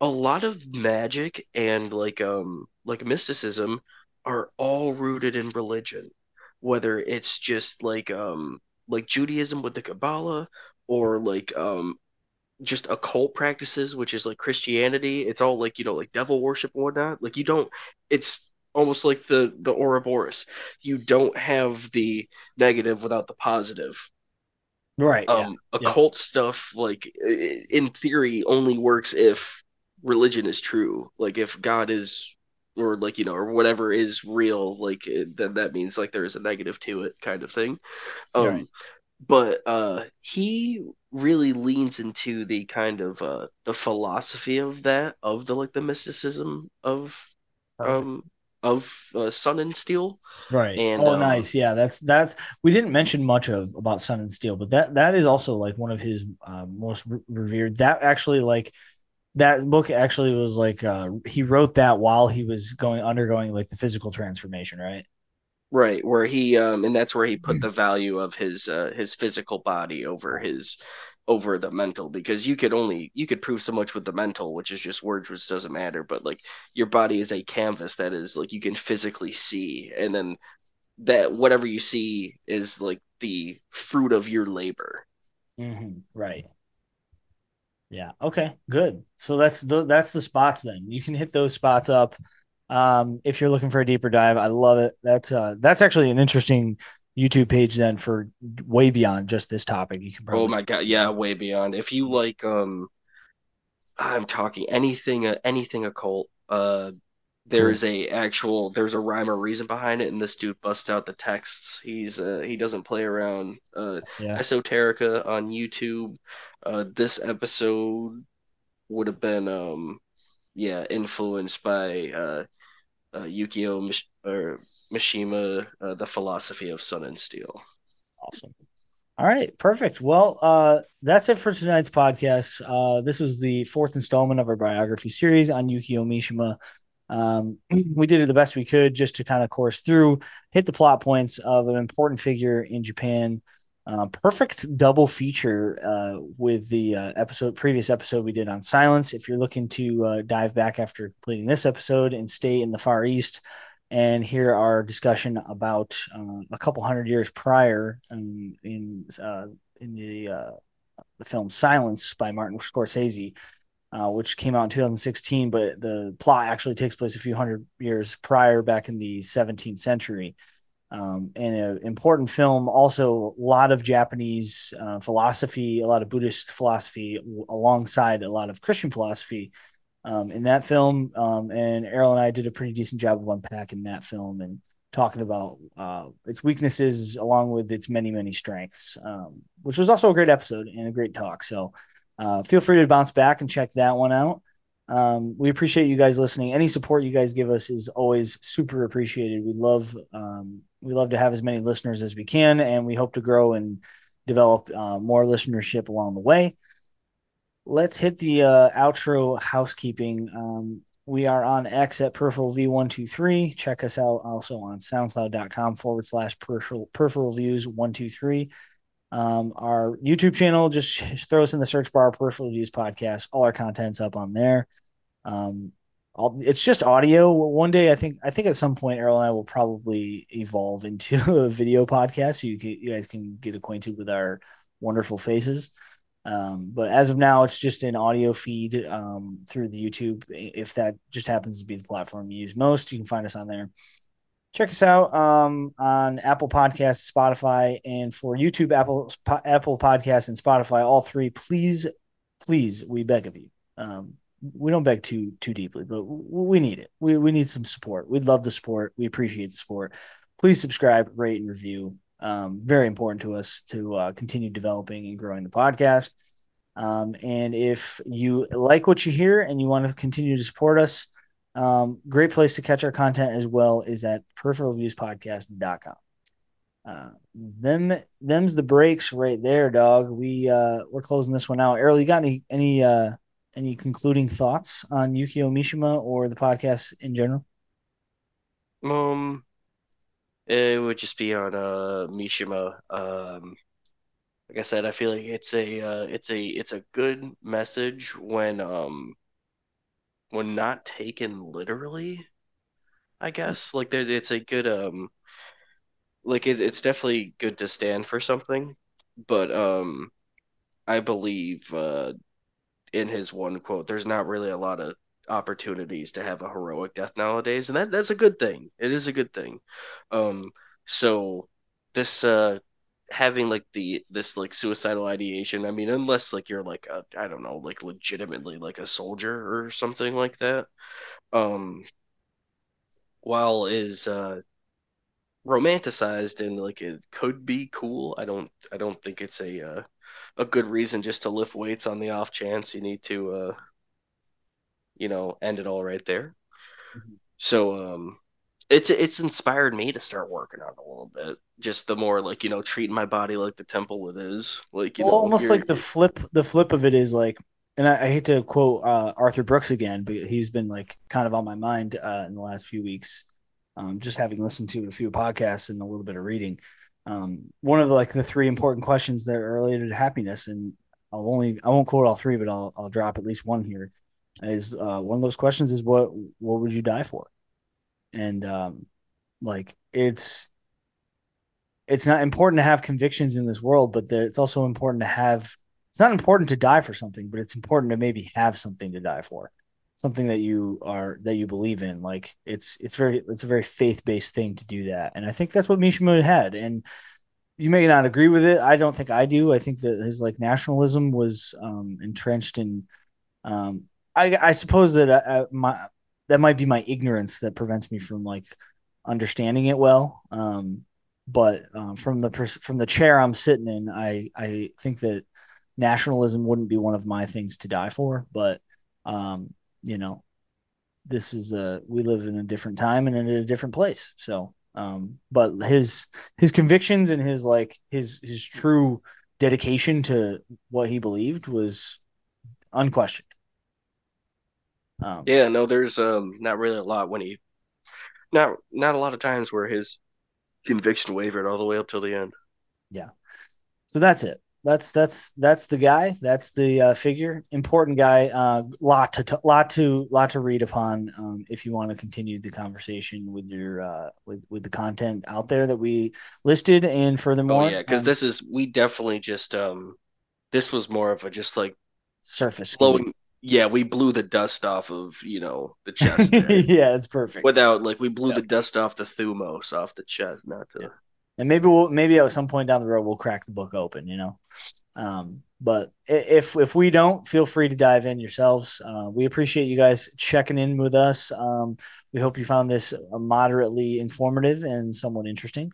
a lot of magic and like um like mysticism are all rooted in religion. Whether it's just like um like Judaism with the Kabbalah or like um just occult practices which is like Christianity it's all like you know like devil worship and whatnot. Like you don't it's almost like the the Ouroboros you don't have the negative without the positive right um yeah. occult yeah. stuff like in theory only works if religion is true like if god is or like you know or whatever is real like then that means like there is a negative to it kind of thing um right. but uh he really leans into the kind of uh the philosophy of that of the like the mysticism of um of uh, Sun and Steel. Right. And, oh, um, nice. Yeah, that's that's we didn't mention much of about Sun and Steel, but that that is also like one of his uh, most re- revered. That actually like that book actually was like uh, he wrote that while he was going undergoing like the physical transformation, right? Right, where he um and that's where he put the value of his uh his physical body over his over the mental because you could only you could prove so much with the mental which is just words which doesn't matter but like your body is a canvas that is like you can physically see and then that whatever you see is like the fruit of your labor mm-hmm. right yeah. Okay. Good. So that's the that's the spots. Then you can hit those spots up. Um, if you're looking for a deeper dive, I love it. That's uh that's actually an interesting YouTube page then for way beyond just this topic. You can probably. Oh my god! Yeah, way beyond. If you like, um, I'm talking anything, uh, anything occult. Uh, there's a actual there's a rhyme or reason behind it and this dude busts out the texts he's uh he doesn't play around uh yeah. esoterica on youtube uh this episode would have been um yeah influenced by uh, uh yukio or mishima uh, the philosophy of sun and steel awesome all right, perfect. Well, uh, that's it for tonight's podcast. Uh, this was the fourth installment of our biography series on Yukio Mishima. Um, we did it the best we could just to kind of course through, hit the plot points of an important figure in Japan. Uh, perfect double feature uh, with the uh, episode previous episode we did on silence. If you're looking to uh, dive back after completing this episode and stay in the Far East and hear our discussion about uh, a couple hundred years prior um, in uh, in the the film Silence by Martin Scorsese, uh, which came out in 2016, but the plot actually takes place a few hundred years prior, back in the 17th century. um, and an important film. Also, a lot of Japanese uh, philosophy, a lot of Buddhist philosophy, alongside a lot of Christian philosophy um, in that film. Um, and Errol and I did a pretty decent job of unpacking that film and talking about uh, its weaknesses along with its many, many strengths, um, which was also a great episode and a great talk. So uh, feel free to bounce back and check that one out. Um, we appreciate you guys listening. Any support you guys give us is always super appreciated. We love um, we love to have as many listeners as we can, and we hope to grow and develop uh, more listenership along the way. Let's hit the uh, outro housekeeping. Um, we are on X at peripheral V123. Check us out also on soundcloud.com forward slash peripheral, peripheral views 123. Um, our YouTube channel, just throw us in the search bar, Peripheral Views Podcast. All our content's up on there. Um, I'll, it's just audio. One day, I think, I think at some point, Errol and I will probably evolve into a video podcast, so you, can, you guys can get acquainted with our wonderful faces. Um, but as of now, it's just an audio feed um, through the YouTube. If that just happens to be the platform you use most, you can find us on there check us out um, on Apple Podcasts, Spotify, and for YouTube, Apple Apple Podcasts, and Spotify, all three. Please, please, we beg of you. Um, we don't beg too too deeply, but we need it. We we need some support. We'd love the support. We appreciate the support. Please subscribe, rate, and review. Um, very important to us to uh, continue developing and growing the podcast. Um, and if you like what you hear and you want to continue to support us, um, great place to catch our content as well is at peripheralviewspodcast.com. Uh, them them's the breaks right there, dog. We uh we're closing this one out. Errol, you got any any uh any concluding thoughts on Yukio Mishima or the podcast in general? Um it would just be on uh Mishima. Um like I said, I feel like it's a uh, it's a it's a good message when um when not taken literally, I guess. Like there, it's a good um, like it, it's definitely good to stand for something, but um, I believe uh, in his one quote, there's not really a lot of opportunities to have a heroic death nowadays, and that that's a good thing. It is a good thing. Um, so this uh having like the this like suicidal ideation i mean unless like you're like a i don't know like legitimately like a soldier or something like that um while is uh romanticized and like it could be cool i don't i don't think it's a uh, a good reason just to lift weights on the off chance you need to uh you know end it all right there mm-hmm. so um it's it's inspired me to start working out a little bit. Just the more like you know, treating my body like the temple it is. Like you well, know, almost like the flip. The flip of it is like, and I, I hate to quote uh, Arthur Brooks again, but he's been like kind of on my mind uh, in the last few weeks. Um, just having listened to a few podcasts and a little bit of reading. Um, one of the like the three important questions that are related to happiness, and I'll only I won't quote all three, but I'll I'll drop at least one here. Is uh, one of those questions is what what would you die for? and um, like it's it's not important to have convictions in this world, but it's also important to have. It's not important to die for something, but it's important to maybe have something to die for, something that you are that you believe in. Like it's it's very it's a very faith based thing to do that, and I think that's what Mishima had. And you may not agree with it. I don't think I do. I think that his like nationalism was um, entrenched in. Um, I, I suppose that I, uh, I, my that might be my ignorance that prevents me from like understanding it well. Um, but um, from the pers- from the chair I'm sitting in, I I think that nationalism wouldn't be one of my things to die for. But um, you know, this is a we live in a different time and in a different place. So, um, but his his convictions and his like his his true dedication to what he believed was unquestioned. Um, yeah, no, there's um not really a lot when he not not a lot of times where his conviction wavered all the way up till the end. Yeah. So that's it. That's that's that's the guy. That's the uh, figure. Important guy. Uh, lot to t- lot to lot to read upon. Um, if you want to continue the conversation with your uh, with with the content out there that we listed, and furthermore, oh yeah, because um, this is we definitely just um, this was more of a just like surface blowing yeah, we blew the dust off of you know the chest. yeah, it's perfect. Without like we blew the dust off the thumos off the chest, not to. Yeah. And maybe we'll maybe at some point down the road we'll crack the book open, you know. Um, but if if we don't, feel free to dive in yourselves. Uh, we appreciate you guys checking in with us. Um, we hope you found this moderately informative and somewhat interesting.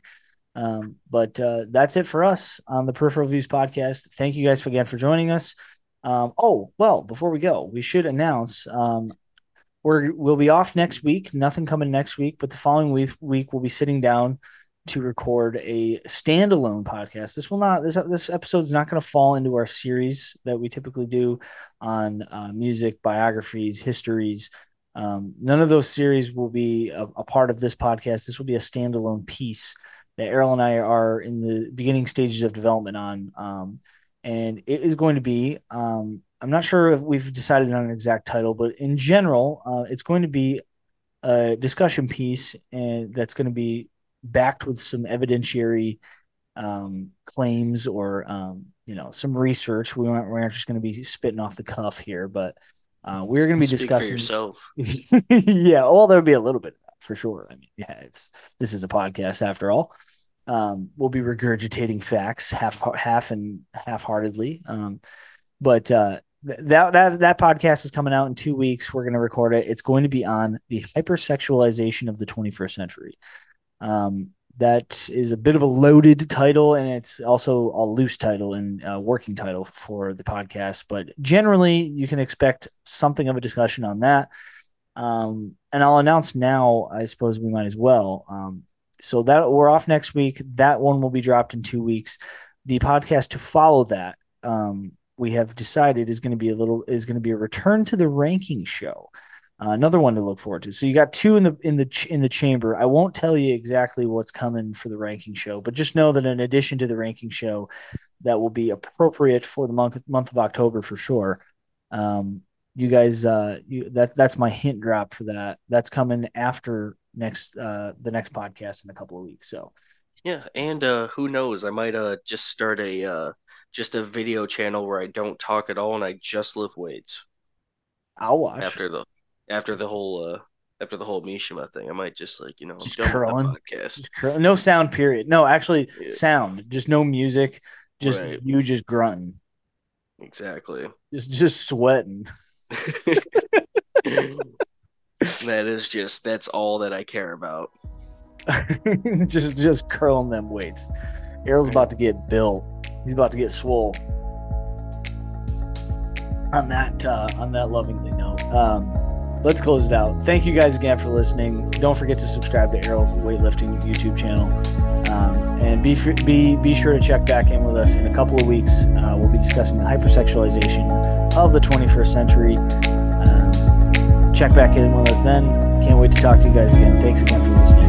Um, but uh, that's it for us on the Peripheral Views podcast. Thank you guys again for joining us. Um, oh, well, before we go, we should announce um, we're, we'll be off next week. Nothing coming next week, but the following week, week we'll be sitting down to record a standalone podcast. This will not this this episode is not going to fall into our series that we typically do on uh, music, biographies, histories. Um, none of those series will be a, a, part of this podcast. This will be a standalone piece that Errol and I are in the beginning stages of development on. Um, and it is going to be, um, I'm not sure if we've decided on an exact title, but in general, uh, it's going to be a discussion piece and that's going to be backed with some evidentiary um, claims or, um, you know, some research. We aren't, we're not just going to be spitting off the cuff here, but uh, we're going to be Speak discussing yourself. yeah, well, there'll be a little bit for sure. I mean, yeah, it's this is a podcast after all. Um, we'll be regurgitating facts half half and half heartedly. Um, but uh, that that that podcast is coming out in two weeks. We're going to record it. It's going to be on the hypersexualization of the 21st century. Um, that is a bit of a loaded title, and it's also a loose title and a working title for the podcast. But generally, you can expect something of a discussion on that. Um, and I'll announce now. I suppose we might as well. Um, so that we're off next week. That one will be dropped in two weeks. The podcast to follow that, um, we have decided is going to be a little is going to be a return to the ranking show. Uh, another one to look forward to. So you got two in the in the in the chamber. I won't tell you exactly what's coming for the ranking show, but just know that in addition to the ranking show, that will be appropriate for the month month of October for sure. Um, you guys, uh, you that that's my hint drop for that. That's coming after next uh the next podcast in a couple of weeks. So yeah, and uh, who knows? I might uh just start a uh just a video channel where I don't talk at all and I just lift weights. I'll watch after the after the whole uh after the whole Mishima thing. I might just like you know just curling podcast. Curling. No sound. Period. No, actually, yeah. sound. Just no music. Just right. you just grunting. Exactly. Just just sweating. that is just that's all that I care about. just just curling them weights. Errol's about to get built. He's about to get swole. On that uh, on that lovingly note. Um, let's close it out. Thank you guys again for listening. Don't forget to subscribe to Errol's weightlifting YouTube channel, and be be be sure to check back in with us in a couple of weeks. Uh, we'll be discussing the hypersexualization of the 21st century. Um, check back in with us then. Can't wait to talk to you guys again. Thanks again for listening.